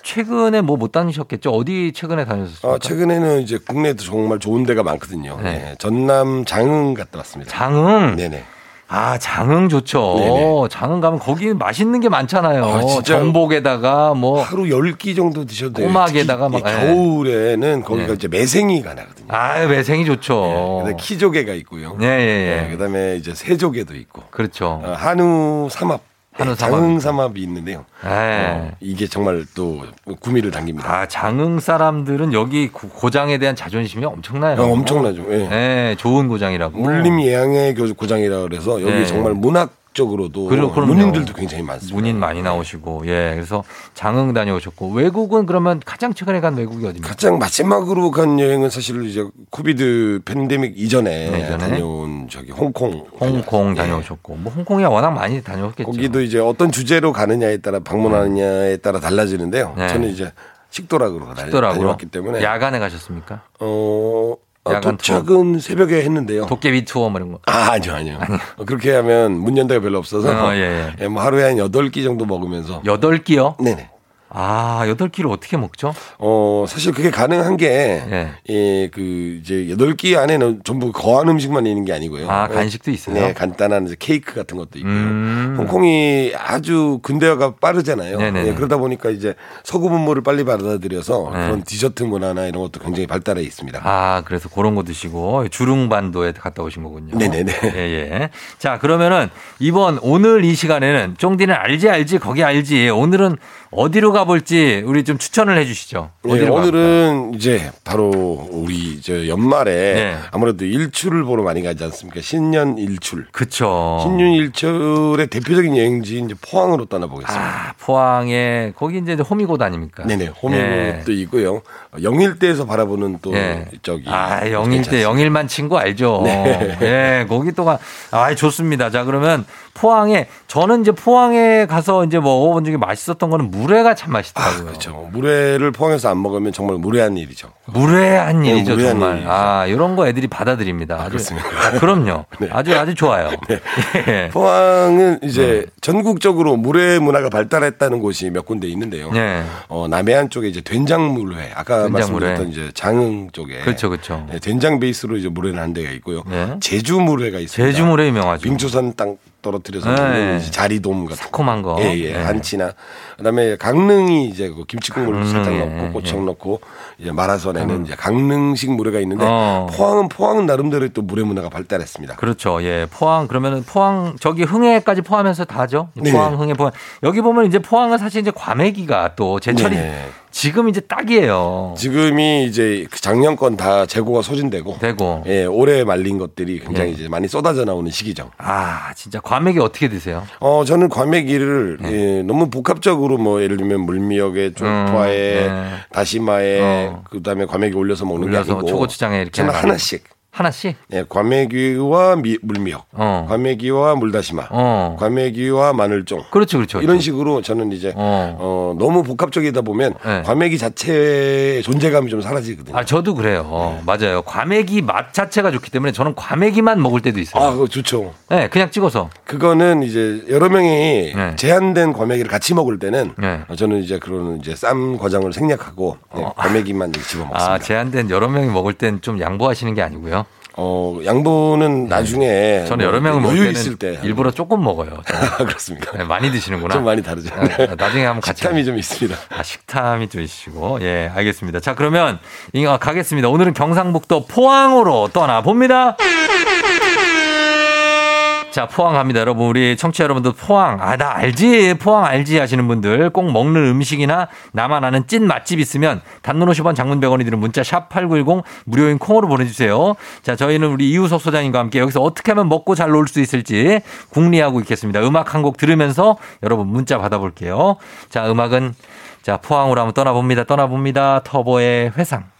최근에 뭐 못 다니셨겠죠? 어디 최근에 다녔었어요? 아, 최근에는 이제 국내에도 정말 좋은 데가 많거든요. 네. 네. 전남 장흥 갔다 왔습니다. 장흥? 네네. 아, 장흥 좋죠. 네네. 장흥 가면 거기 맛있는 게 많잖아요. 아. 전복에다가 뭐 하루 10끼 정도 드셔도 돼요. 꼬막에다가 막, 이 예. 겨울에는 거기가 네. 이제 매생이가 나거든요. 아, 매생이 좋죠. 그다음에 키조개가 있고요. 예, 예, 예. 네, 그다음에 이제 새조개도 있고. 그렇죠. 어, 한우 삼합. 네, 장흥. 삼합이 있는데요. 예. 어, 이게 정말 또 구미를 당깁니다. 아, 장흥 사람들은 여기 고- 고장에 대한 자존심이 엄청나요. 어, 엄청나죠. 예. 예, 좋은 고장이라고. 물림 예양의 교- 고장이라 그래서 여기 네. 정말 문학 그럼요. 문인들도 굉장히 많습니다. 문인 많이 나오시고, 예. 그래서 장흥 다녀오셨고, 외국은 그러면 가장 최근에 간 외국이 어디입니까? 가장 마지막으로 간 여행은 사실 이제 코비드 팬데믹 이전에, 네, 이전에. 다녀온 저기 홍콩. 홍콩 다녀오셨고, 뭐 홍콩이 워낙 많이 다녀오셨겠죠. 거기도 이제 어떤 주제로 가느냐에 따라 방문하느냐에 따라 달라지는데요. 네. 저는 이제 식도락으로 다- 식도락으로 다녀왔기 때문에 야간에 가셨습니까? 어, 아, 야간 도착은 새벽에 했는데요. 도깨비 투어 뭐 이런 거. 아, 아니요, 아니요. 어, 그렇게 하면 문 연다가 별로 없어서 어, 예, 예, 뭐 하루에 한 8끼 정도 먹으면서 여덟 끼요? 네네. 아, 여덟 끼를 어떻게 먹죠? 어, 사실 그게 가능한 게, 예. 예, 그, 이제, 여덟 끼 안에는 전부 거한 음식만 있는 게 아니고요. 아, 예, 간식도 있어요? 네, 간단한 이제 케이크 같은 것도 있고요. 음. 홍콩이 아주 근대화가 빠르잖아요. 네네네. 예, 그러다 보니까 이제 서구 분모를 빨리 받아들여서 네. 그런 디저트 문화나 이런 것도 굉장히 발달해 있습니다. 아, 그래서 그런 거 드시고 주릉반도에 갔다 오신 거군요. 네네네. 예, 예. 자, 그러면은 이번 오늘 이 시간에는 쫑디는 알지 알지 거기 알지. 오늘은 어디로 가볼지 우리 좀 추천을 해 주시죠. 예, 어디로 가볼까요? 오늘은 이제 바로 우리 저 연말에 네. 아무래도 일출을 보러 많이 가지 않습니까? 신년 일출. 그쵸. 신년 일출의 대표적인 여행지인 이제 포항으로 떠나보겠습니다. 아, 포항에 거기 이제 호미곶 아닙니까? 네네. 호미곶도 예. 있고요. 영일대에서 바라보는 또 예. 저기 아, 영일대. 영일만 친구 알죠. 네. 예, 거기 또 가. 아, 좋습니다. 자, 그러면 포항에 저는 이제 포항에 가서 이제 먹어본 중에 맛있었던 거는 물회가 참 맛있더라고요. 그렇죠. 물회를 포항에서 안 먹으면 정말 무례한 일이죠. 무례한 네, 일이죠, 무례한 정말. 일이죠. 아, 이런 거 애들이 받아들입니다. 아주, 그렇습니까? 아, 그럼요. 네. 아주 아주 좋아요. 예. 포항은 이제 네. 전국적으로 물회 문화가 발달했다는 곳이 몇 군데 있는데요. 네. 어, 남해안 쪽에 이제 된장 물회, 아까 된장물회. 말씀드렸던 이제 장흥 쪽에 그렇죠, 그렇죠. 네, 된장 베이스로 이제 물회를 한 데가 있고요. 네. 제주 물회가 있습니다. 제주 물회 유명하죠. 빙초산 땅 떨어뜨려서 네. 자리돔 같은 새콤한 거. 예, 예. 네. 한치나 그다음에 강릉이 이제 그 김치 국물 강릉에, 살짝 넣고 예. 고추장 넣고 이제 마라손에는 이제 강릉식 물회가 있는데 어. 포항은 포항 나름대로 또 물회 문화가 발달했습니다. 그렇죠. 예. 포항, 그러면은 포항, 저기 흥해까지 포함해서 다죠. 네. 포항, 흥해, 포항. 여기 보면 이제 포항은 사실 이제 과메기가 또 제철이 네네. 지금 이제 딱이에요. 지금이 이제 그 작년 건 다 재고가 소진되고 되고. 예, 올해 말린 것들이 굉장히 예. 이제 많이 쏟아져 나오는 시기죠. 아, 진짜 과메기 어떻게 드세요? 어, 저는 과메기를 예, 너무 복합적으로 뭐 예를 들면 물미역에 쪽파에 네. 다시마에 어. 그다음에 과메기 올려서 먹는 게 올려서 아니고 초고추장에 이렇게 저는. 하나씩 하나씩? 예, 과메기와 미- 물미역, 어. 과메기와 물다시마, 어. 과메기와 마늘종. 그렇죠, 그렇죠. 이런 식으로 저는 이제 어. 어, 너무 복합적이다 보면 네. 과메기 자체의 존재감이 좀 사라지거든요. 아, 저도 그래요. 어, 맞아요. 과메기 맛 자체가 좋기 때문에 저는 과메기만 먹을 때도 있어요. 아, 그거 좋죠. 네, 그냥 찍어서. 그거는 이제 여러 명이 네. 제한된 과메기를 같이 먹을 때는 네. 어, 저는 이제 그런 이제 쌈 과정을 생략하고 네, 과메기만 이제 집어 먹습니다. 아, 제한된 여러 명이 먹을 땐 좀 양보하시는 게 아니고요. 어, 양보는 나중에 네. 저는 여러 뭐 명을 먹을 있을 때 일부러 조금 먹어요. 저는. 그렇습니까? 네, 많이 드시는구나. 좀 많이 다르죠. 아, 나중에 한번 같이 식탐이 좀 있습니다. 아, 식탐이 좀 있으시고. 예, 알겠습니다. 자, 그러면 이거 가겠습니다. 오늘은 경상북도 포항으로 떠나 봅니다. 자, 포항 갑니다. 여러분, 우리 청취자 여러분들 포항. 아, 나 알지. 포항 알지 하시는 분들 꼭 먹는 음식이나 나만 아는 찐 맛집 있으면 단문 50원 장문 100원이 드는 문자 샵 8910 무료인 콩으로 보내주세요. 자, 저희는 우리 이우석 소장님과 함께 여기서 어떻게 하면 먹고 잘 놀 수 있을지 궁리하고 있겠습니다. 음악 한 곡 들으면서 여러분 문자 받아볼게요. 자, 음악은 자, 포항으로 한번 떠나봅니다. 떠나봅니다. 터보의 회상.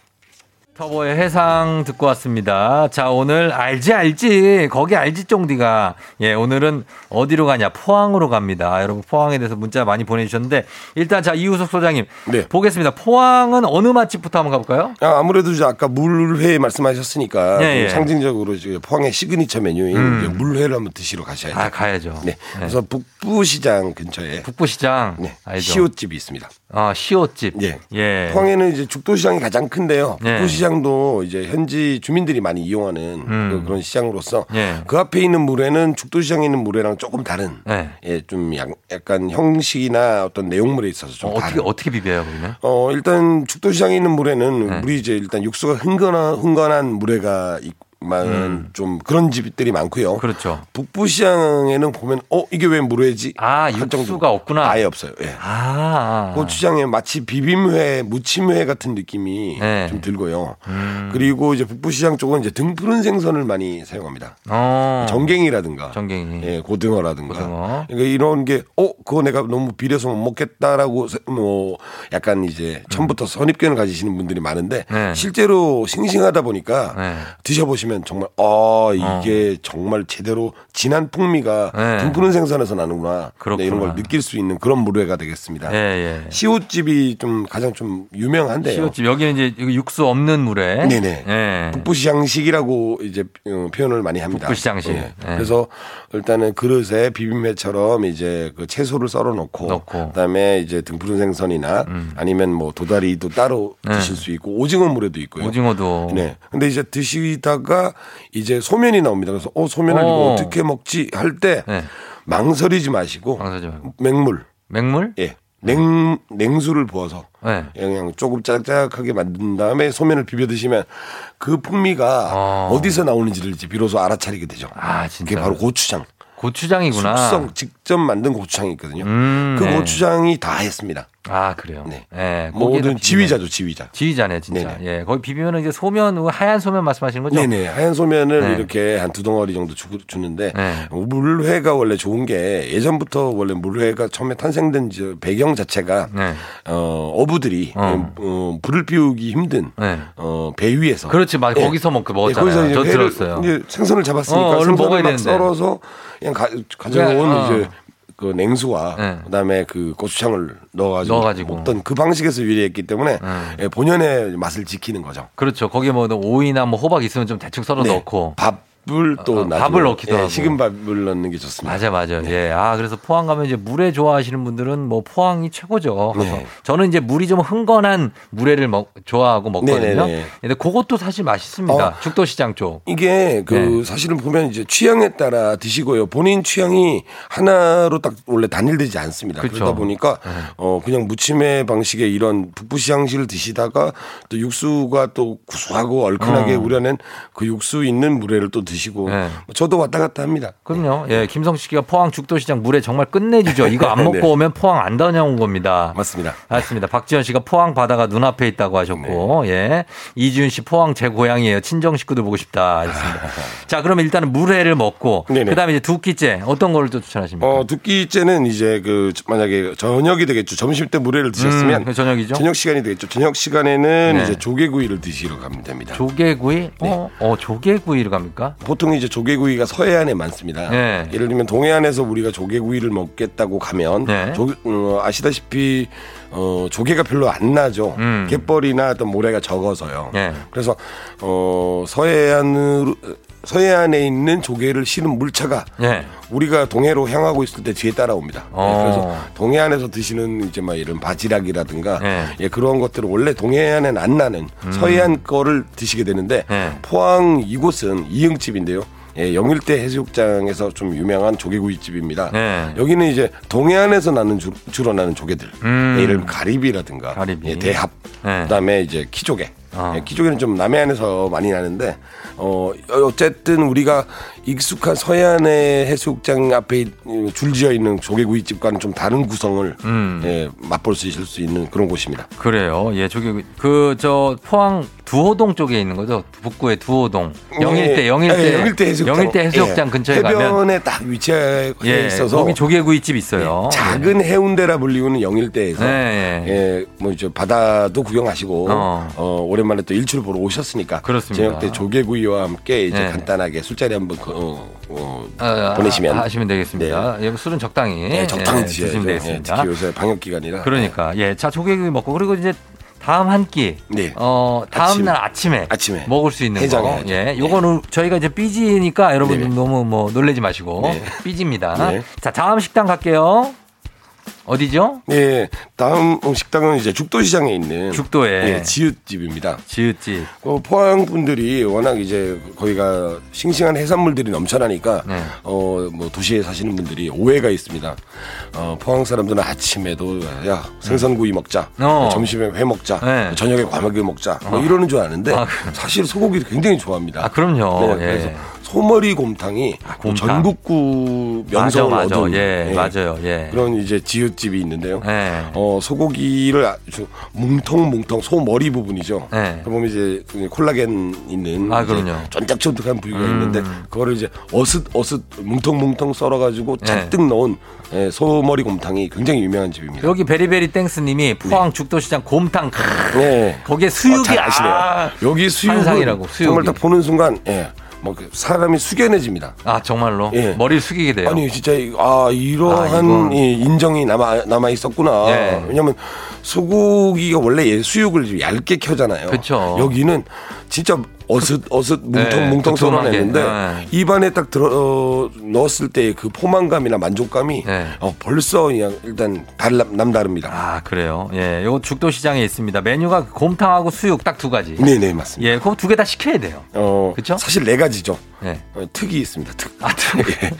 터보의 회상 듣고 왔습니다. 자, 오늘 알지, 알지. 거기 알지, 쫑디가. 예, 오늘은 어디로 가냐? 포항으로 갑니다. 여러분, 포항에 대해서 문자 많이 보내주셨는데, 일단 자, 이우석 소장님. 네. 보겠습니다. 포항은 어느 맛집부터 한번 가볼까요? 아, 아무래도 이제 아까 물회 말씀하셨으니까 예, 예. 그 상징적으로 이제 포항의 시그니처 메뉴인 음. 물회를 한번 드시러 가셔야죠. 아, 가야죠. 네. 그래서 북부시장 근처에 북부시장. 네. 시옷집이 있습니다. 아, 시옷집. 예. 예. 포항에는 이제 죽도시장이 가장 큰데요. 네. 북부시장 북부 시장도 이제 현지 주민들이 많이 이용하는 음. 그, 런 시장으로서 예. 그 앞에 있는 물회는 죽도시장에 있는 물회랑 조금 다른 네. 예, 좀 약, 약간 형식이나 어떤 내용물에 있어서 좀 어, 떻게. 어떻게 비벼요, 그러면? 어, 일단 죽도시장에 있는 물에는 네. 물이 이제 일단 육수가 흥건한, 흥건한 물회가 있 만 좀 그런 집들이 많고요. 음. 그렇죠. 북부 시장에는 보면 어, 이게 왜 물회지? 아, 할 정도. 육수가 없구나. 아예 없어요. 예. 아. 고추장에 마치 비빔회, 무침회 같은 느낌이 네. 좀 들고요. 음. 그리고 이제 북부 시장 쪽은 이제 등 푸른 생선을 많이 사용합니다. 어. 정갱이라든가, 정갱이. 예, 고등어라든가, 고등어. 그러니까 이런 게, 어, 그거 내가 너무 비려서 못 먹겠다라고, 세- 뭐, 약간 이제 처음부터 선입견을 가지시는 분들이 많은데, 음. 네. 실제로 싱싱하다 보니까 네. 드셔보시면 정말, 아, 이게 정말 제대로 진한 풍미가 네. 등 푸른 생선에서 나는구나. 네, 이런 걸 느낄 수 있는 그런 물회가 되겠습니다. 예, 예. 시옷집이 좀 가장 좀 유명한데요. 시옷집 여기는 이제 육수 없는 물에 네네. 예. 북부시장식이라고 이제 어, 표현을 많이 합니다. 북부시장식. 예. 예. 그래서 일단은 그릇에 비빔회처럼 이제 그 채소를 썰어 놓고, 넣고. 음. 그다음에 이제 등푸른 생선이나 아니면 뭐 도다리도 따로 네. 드실 수 있고 오징어 물에도 있고요. 오징어도 네. 근데 이제 드시다가 이제 소면이 나옵니다. 그래서 어 소면을 어. 이거 어떻게 먹지 할 때 네. 망설이지 마시고 망설이지 말고. 맹물 맹물? 예. 냉 냉수를 부어서 네. 그냥 조금 짜작하게 만든 다음에 소면을 비벼 드시면 그 풍미가 어. 어. 디서 나오는지를 이제 비로소 알아차리게 되죠. 아, 진짜. 그게 바로 고추장. 고추장이구나. 숙성 직접 만든 고추장이 있거든요. 음, 그 네. 고추장이 다 했습니다. 아, 그래요. 네. 예, 거기에다 모든 지휘자죠, 지휘자. 지휘자네, 진짜. 네네. 예. 거기 비비면 이제 소면, 하얀 소면 말씀하시는 거죠? 네네. 하얀 소면을 네. 이렇게 한 두 덩어리 정도 주, 주는데 네. 물회가 원래 좋은 게 예전부터 원래 물회가 처음에 탄생된 저 배경 자체가 네. 어, 어부들이 어. 어, 불을 피우기 힘든 네. 어, 배 위에서 그렇지, 맞아. 예. 거기서 먹, 예, 먹었잖아요. 거기서 이제 저 회를 들었어요. 이제 생선을 잡았으니까 어, 얼른 생선을. 썰어서 그냥 가, 가져온 어. 이제 그 냉수와 네. 그다음에 그 고추장을 넣어가지고, 넣어가지고. 먹던 그 방식에서 유리했기 때문에 예, 본연의 맛을 지키는 거죠. 그렇죠. 거기에 뭐 오이나 뭐 호박 있으면 좀 대충 썰어 네. 넣고. 밥 을또 어, 나중에, 밥을 넣기도 예, 하고. 식은 밥을 넣는 게 좋습니다. 맞아, 맞아. 예. 아, 그래서 포항 가면 이제 물회 좋아하시는 분들은 뭐 포항이 최고죠. 네. 저는 이제 물이 좀 흥건한 물회를 먹, 좋아하고 먹거든요. 네네네. 근데 그것도 사실 맛있습니다. 어. 죽도시장 쪽. 이게 그 네. 사실은 보면 이제 취향에 따라 드시고요. 본인 취향이 하나로 딱 원래 단일되지 않습니다. 그쵸. 그러다 보니까 네. 어 그냥 무침의 방식의 이런 북부시장식을 드시다가 또 육수가 또 구수하고 얼큰하게 어. 우려낸 그 육수 있는 물회를 또 드 시고 네. 저도 왔다 갔다 합니다. 그럼요. 예, 김성식 씨가 포항 죽도시장 물회 정말 끝내주죠. 이거 안 먹고 네. 오면 포항 안 다녀온 겁니다. 맞습니다. 맞습니다. 박지현 씨가 포항 바다가 눈앞에 있다고 하셨고, 네. 예. 이지윤 씨 포항 제 고향이에요. 친정 식구들 보고 싶다. 하셨습니다. 자, 그러면 일단은 물회를 먹고, 네네. 그 다음에 이제 두 끼째 어떤 거를 또 추천하십니까? 어, 두 끼째는 이제 그 만약에 저녁이 되겠죠. 점심 때 물회를 드셨으면 음, 그 저녁이죠? 저녁 시간이 되겠죠. 저녁 시간에는 네. 이제 조개구이를 드시러 가면 됩니다. 조개구이? 네. 어, 어, 조개구이를 갑니까? 보통 이제 조개구이가 서해안에 많습니다. 네. 예를 들면 동해안에서 우리가 조개구이를 먹겠다고 가면 네. 조, 어, 아시다시피 어, 조개가 별로 안 나죠. 음. 갯벌이나 어떤 모래가 적어서요. 네. 그래서 어, 서해안으로 서해안에 있는 조개를 실은 물차가 네. 우리가 동해로 향하고 있을 때 뒤에 따라옵니다. 네, 어. 그래서 동해안에서 드시는 이제 막 이런 바지락이라든가 네. 예, 그런 것들은 원래 동해안엔 안 나는 서해안 거를 드시게 되는데 네. 포항 이곳은 이응집인데요. 예, 영일대 해수욕장에서 좀 유명한 조개구이집입니다. 네. 여기는 이제 동해안에서 나는 주, 주로 나는 조개들, 음. 예, 예를 가리비라든가, 가리비. 예, 대합, 네. 그다음에 이제 키조개. 어. 예, 키조개는 좀 남해안에서 많이 나는데 어 어쨌든 우리가 익숙한 서해안의 해수욕장 앞에 줄지어 있는 조개구이집과는 좀 다른 구성을 음. 예, 맛볼 수 있을 수 있는 그런 곳입니다. 그래요. 예, 조개구이. 그, 저, 포항 두호동 쪽에 있는 거죠? 북구의 두호동. 영일대, 예, 영일대. 예, 영일대 해수욕장, 영일대 해수욕장 예, 근처에 가면. 해변에 딱 위치해 예, 있어서 거기 조개구이집 있어요. 예, 작은 해운대라 불리우는 영일대에서 네, 예. 예, 뭐 이제 바다도 구경하시고 어. 어. 오랜만에 또 일출을 보러 오셨으니까 그렇습니다. 저녁 때 조개구이와 함께 이제 네. 간단하게 술자리 한번 그, 어, 어, 아, 보내시면 하시면 되겠습니다. 예, 술은 적당히. 네, 적당히 예. 드시면 예, 되겠습니다. 특히 요새 방역 기간이라 그러니까 예, 자 조개구이 먹고 그리고 이제 다음 한 끼, 네. 어 다음 아침. 날 아침에, 아침에 먹을 수 있는 거, 해장해야죠. 예, 요거는 저희가 이제 삐지니까 여러분 네. 너무 뭐 놀래지 마시고 네. 삐집니다. 네. 자 다음 식당 갈게요. 어디죠? 예, 다음 식당은 이제 죽도시장에 있는 죽도에 예, 지읒집입니다. 지읒집. 어, 포항 분들이 워낙 이제 거기가 싱싱한 해산물들이 넘쳐나니까 네. 어뭐 도시에 사시는 분들이 오해가 있습니다. 어, 포항 사람들은 아침에도 야 생선구이 먹자, 어. 점심에 회 먹자, 네. 저녁에 과메기 먹자, 뭐 어. 이러는 줄 아는데 아, 사실 소고기를 굉장히 좋아합니다. 아, 그럼요. 네, 예. 그래서 소머리 곰탕이 곰탕. 전국구 맞아, 명성을 맞아. 얻은 예, 예, 맞아요. 예. 그런 이제 지읒집이 있는데요. 예. 어, 소고기를 아주 뭉텅뭉텅 소머리 부분이죠. 네. 보면 이제 그 콜라겐 있는 아, 그럼요. 쫀득쫀득한 부위가 음. 있는데 그거를 이제 어슷 어슷 뭉텅뭉텅 썰어 가지고 네. 잔뜩 넣은 예, 소머리 곰탕이 굉장히 유명한 집입니다. 여기 very very thanks 님이 포항 죽도시장 곰탕 네. 거기에 수육이 어, 잘 아시네요. 아, 여기 수육은 환상이라고, 수육이. 정말 딱 보는 순간 예, 뭐그 사람이 숙연해집니다. 아 정말로 예. 머리를 숙이게 돼요. 아니 진짜 이- 아 이러한 아, 인정이 남아 남아 있었구나. 예. 왜냐면 소고기가 원래 얘 수육을 좀 얇게 켜잖아요. 그쵸. 여기는 진짜 어슷 어슷 네, 뭉텅 뭉텅 두툼하게. 썰어냈는데 네. 입안에 딱 들어 어, 넣었을 때그 포만감이나 만족감이 네. 어, 벌써 그냥 일단 달 남다릅니다. 아 그래요. 예, 요 죽도 시장에 있습니다. 메뉴가 곰탕하고 수육 딱 두 가지. 네네 맞습니다. 예, 그거 두 개 다 시켜야 돼요. 어, 그쵸? 사실 네 가지죠. 예. 어, 특이 있습니다. 특. 아, 특, 예.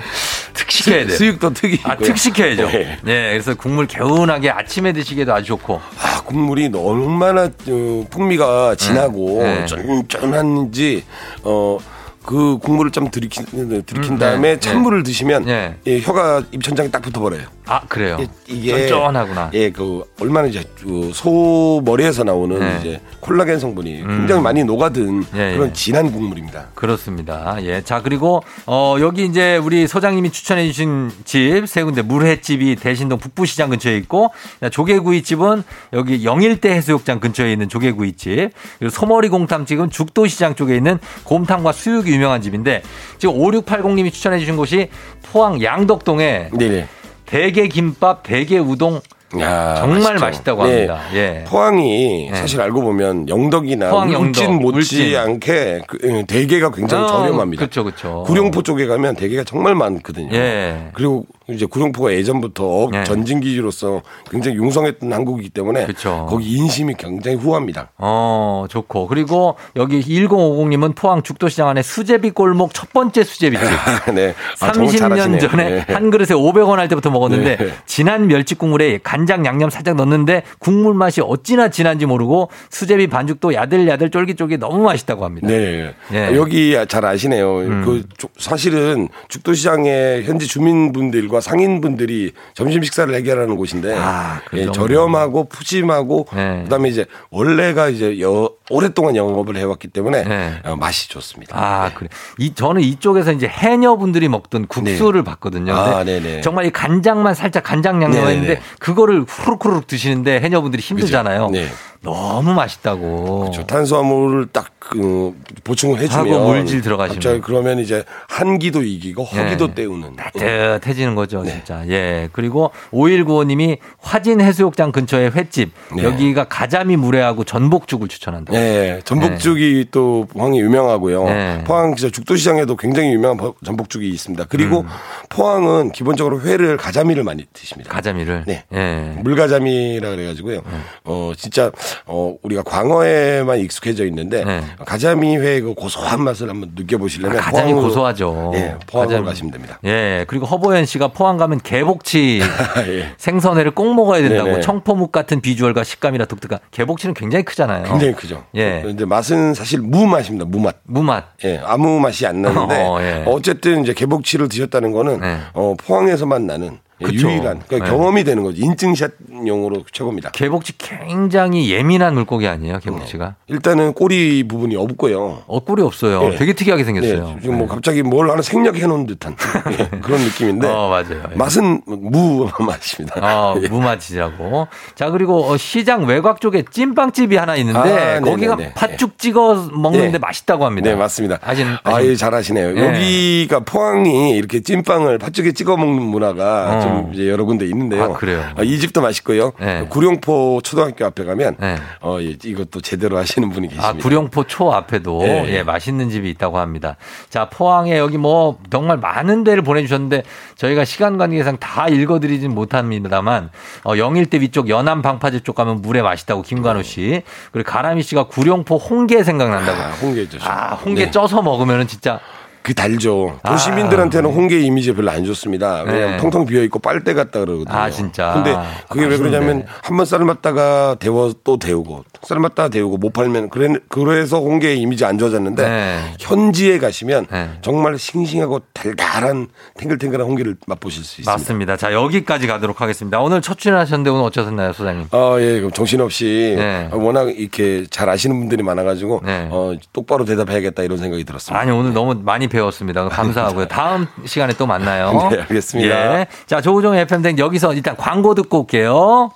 특 시켜야 돼요. 수육도 특이. 아, 특 시켜야죠. 네. 네, 그래서 국물 개운하게 아침에 드시기에도 아주 좋고. 아, 국물이 얼마나 어, 풍미가 진하고 네. 쫀쫀한지 어. 그 국물을 좀 들이킨, 들이킨 음, 다음에 네, 찬물을 드시면 네. 예, 혀가 입천장에 딱 붙어버려요. 아, 그래요. 이- 이게 쫀쫀하구나. 예, 그 얼마나 이제 그 소머리에서 나오는 네. 이제 콜라겐 성분이 음. 굉장히 많이 녹아든 예, 예. 그런 진한 국물입니다. 그렇습니다. 예. 자, 그리고, 어, 여기 이제 우리 소장님이 추천해 주신 집 세 군데 물회집이 대신동 북부시장 근처에 있고, 조개구이집은 여기 영일대 해수욕장 근처에 있는 조개구이집, 그리고 소머리 곰탕집은 죽도시장 쪽에 있는 곰탕과 수육이 유명한 집인데, 지금 5680님이 추천해 주신 곳이 포항 양덕동에 네네. 대게 김밥, 대게 우동 야, 정말 맛있죠. 맛있다고 네. 합니다. 예. 포항이 네. 사실 알고 보면 영덕이나 포항, 영덕, 울진 못지 울진. 않게 그, 예, 대게가 굉장히 어, 저렴합니다. 그렇죠, 그렇죠. 구룡포 쪽에 가면 대게가 정말 많거든요. 예. 그리고 이제 구룡포가 예전부터 예. 전진 기지로서 굉장히 융성했던 항구이기 때문에 그쵸. 거기 인심이 굉장히 후합니다. 어, 좋고. 그리고 여기 1050님은 포항 죽도시장 안에 수제비 골목 첫 번째 수제비집. 네. 아, 정말 30년 잘하시네요. 전에 네. 한 그릇에 500원 할 때부터 먹었는데 네. 진한 멸치 국물에 간장 양념 살짝 넣었는데 국물 맛이 어찌나 진한지 모르고 수제비 반죽도 야들야들 쫄깃쫄깃 너무 맛있다고 합니다. 네. 예. 여기 잘 아시네요. 음. 그 조- 사실은 죽도시장에 현지 주민분들과 상인분들이 점심 식사를 해결하는 곳인데 아, 그 예. 저렴하고 푸짐하고 네. 그다음에 이제 원래가 이제 여- 오랫동안 영업을 해왔기 때문에 네. 어, 맛이 좋습니다. 아, 그래. 이, 저는 이쪽에서 이제 해녀분들이 먹던 국수를 봤거든요. 근데 아, 네네. 정말 이 간장만 살짝 간장. 양념했는데 그거를 후루후루 드시는데 해녀분들이 힘들잖아요. 네. 너무 맛있다고. 저 탄수화물을 딱 그, 보충을 해주면 하고 물질 들어가시면. 갑자기 그러면 이제 한기도 이기고 허기도 네. 때우는 따뜻해지는 거죠, 네. 진짜. 예. 그리고 5195님이 화진 해수욕장 근처에 횟집. 네. 여기가 가자미 물회하고 전복죽을 추천한다. 네, 전복죽이 또 포항이 유명하고요. 네. 포항 진짜 죽도시장에도 굉장히 유명한 버- 전복죽이 있습니다. 그리고 음. 포항은 기본적으로 회를 가자미를 많이 드십니다. 가자미를. 네. 예. 물가자미라 그래가지고요. 어 진짜 어 우리가 광어에만 익숙해져 있는데 네. 가자미 회그 고소한 맛을 한번 느껴보시려면 아, 가자미 고소하죠. 예, 포항으로. 가시면 됩니다. 예. 그리고 허보현 씨가 포항 가면 개복치 예. 생선회를 꼭 먹어야 된다고 네네. 청포묵 같은 비주얼과 식감이라 독특한 개복치는 굉장히 크잖아요. 굉장히 크죠. 예. 근데 맛은 사실 무 맛입니다. 무 맛. 무맛. 예, 아무 맛이 안 나는데 어, 예. 어쨌든 이제 개복치를 드셨다는 거는 네. 어, 포항에서만 나는 예, 그쵸. 유일한 그러니까 네. 경험이 되는 거죠. 인증샷용으로 최고입니다. 개복치 굉장히 예민한 물고기 아니에요, 개복치가? 일단은 꼬리 부분이 없고요. 어, 꿀이 없어요. 네. 되게 특이하게 생겼어요. 네, 지금 뭐 갑자기 뭘 하나 생략해 놓은 듯한 예, 그런 느낌인데 어, 맞아요. 예. 맛은 무 맛입니다. 어, 예. 무맛이라고. 자, 그리고 어, 시장 외곽 쪽에 찐빵집이 하나 있는데 아, 거기가. 팥죽 찍어 먹는데 네. 맛있다고 합니다. 네, 맞습니다. 아시는, 아, 아시는- 예, 잘하시네요. 예. 여기가 포항이 이렇게 찐빵을 팥죽에 찍어 먹는 문화가 어. 좀 이제 여러 군데 있는데요. 아, 그래요? 어, 이 집도 맛있고요. 네. 구룡포 초등학교 앞에 가면 네. 어, 예, 이것도 제대로 하시는 분이 계십니다. 아, 구룡포 초 앞에도 네. 예, 맛있는 집이 있다고 합니다. 자, 포항에 여기 뭐 정말 많은 데를 보내주셨는데 저희가 시간 관계상 다 읽어드리진 못합니다만 어, 영일대 위쪽 연안 방파제 쪽 가면 물에 맛있다고 김관우 씨 그리고 가람이 씨가 구룡포 홍게 생각난다고. 아, 홍게 죠 아, 홍게 네. 쪄서 먹으면은 진짜 그 달죠. 아. 도시민들한테는 홍게 이미지 별로 안 좋습니다. 그냥 네. 텅텅 비어 있고 빨대 같다 그러거든요. 아, 진짜? 근데 그게 아, 왜 그러냐면. 한 번 삶았다가 데워 또 데우고 삶았다가 데우고 못 팔면 그래 그래서 홍게의 이미지 안 좋아졌는데 네. 현지에 가시면 네. 정말 싱싱하고 달달한 탱글탱글한 홍게를 맛보실 수 있습니다. 맞습니다. 자, 여기까지 가도록 하겠습니다. 오늘 첫 출연하셨는데 오늘 어쩌셨나요, 소장님? 아, 예, 그럼 정신없이 네. 워낙 이렇게 잘 아시는 분들이 많아가지고 네. 어, 똑바로 대답해야겠다 이런 생각이 들었습니다. 아니 오늘 너무 많이 배웠습니다. 감사하고요. 다음 시간에 또 만나요. 네, 알겠습니다. 예. 자, 조우종 FM 등 여기서 일단 광고 듣고 올게요.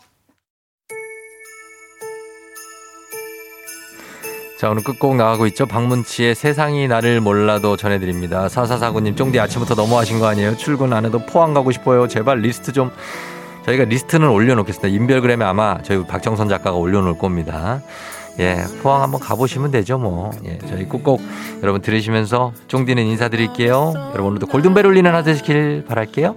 자, 오늘 끝곡 나가고 있죠. 박문치의 세상이 나를 몰라도 전해드립니다. 사사사구님, 쫑디 아침부터 너무하신 거 아니에요? 출근 안 해도 포항 가고 싶어요. 제발 리스트 좀. 저희가 리스트는 올려놓겠습니다. 인별그램에 아마 저희 박정선 작가가 올려놓을 겁니다. 예, 포항 한번 가보시면 되죠, 뭐. 예, 저희 꼭꼭 여러분 들으시면서 쫑디는 인사드릴게요. 여러분 오늘도 골든벨 울리는 하루 되시길 바랄게요.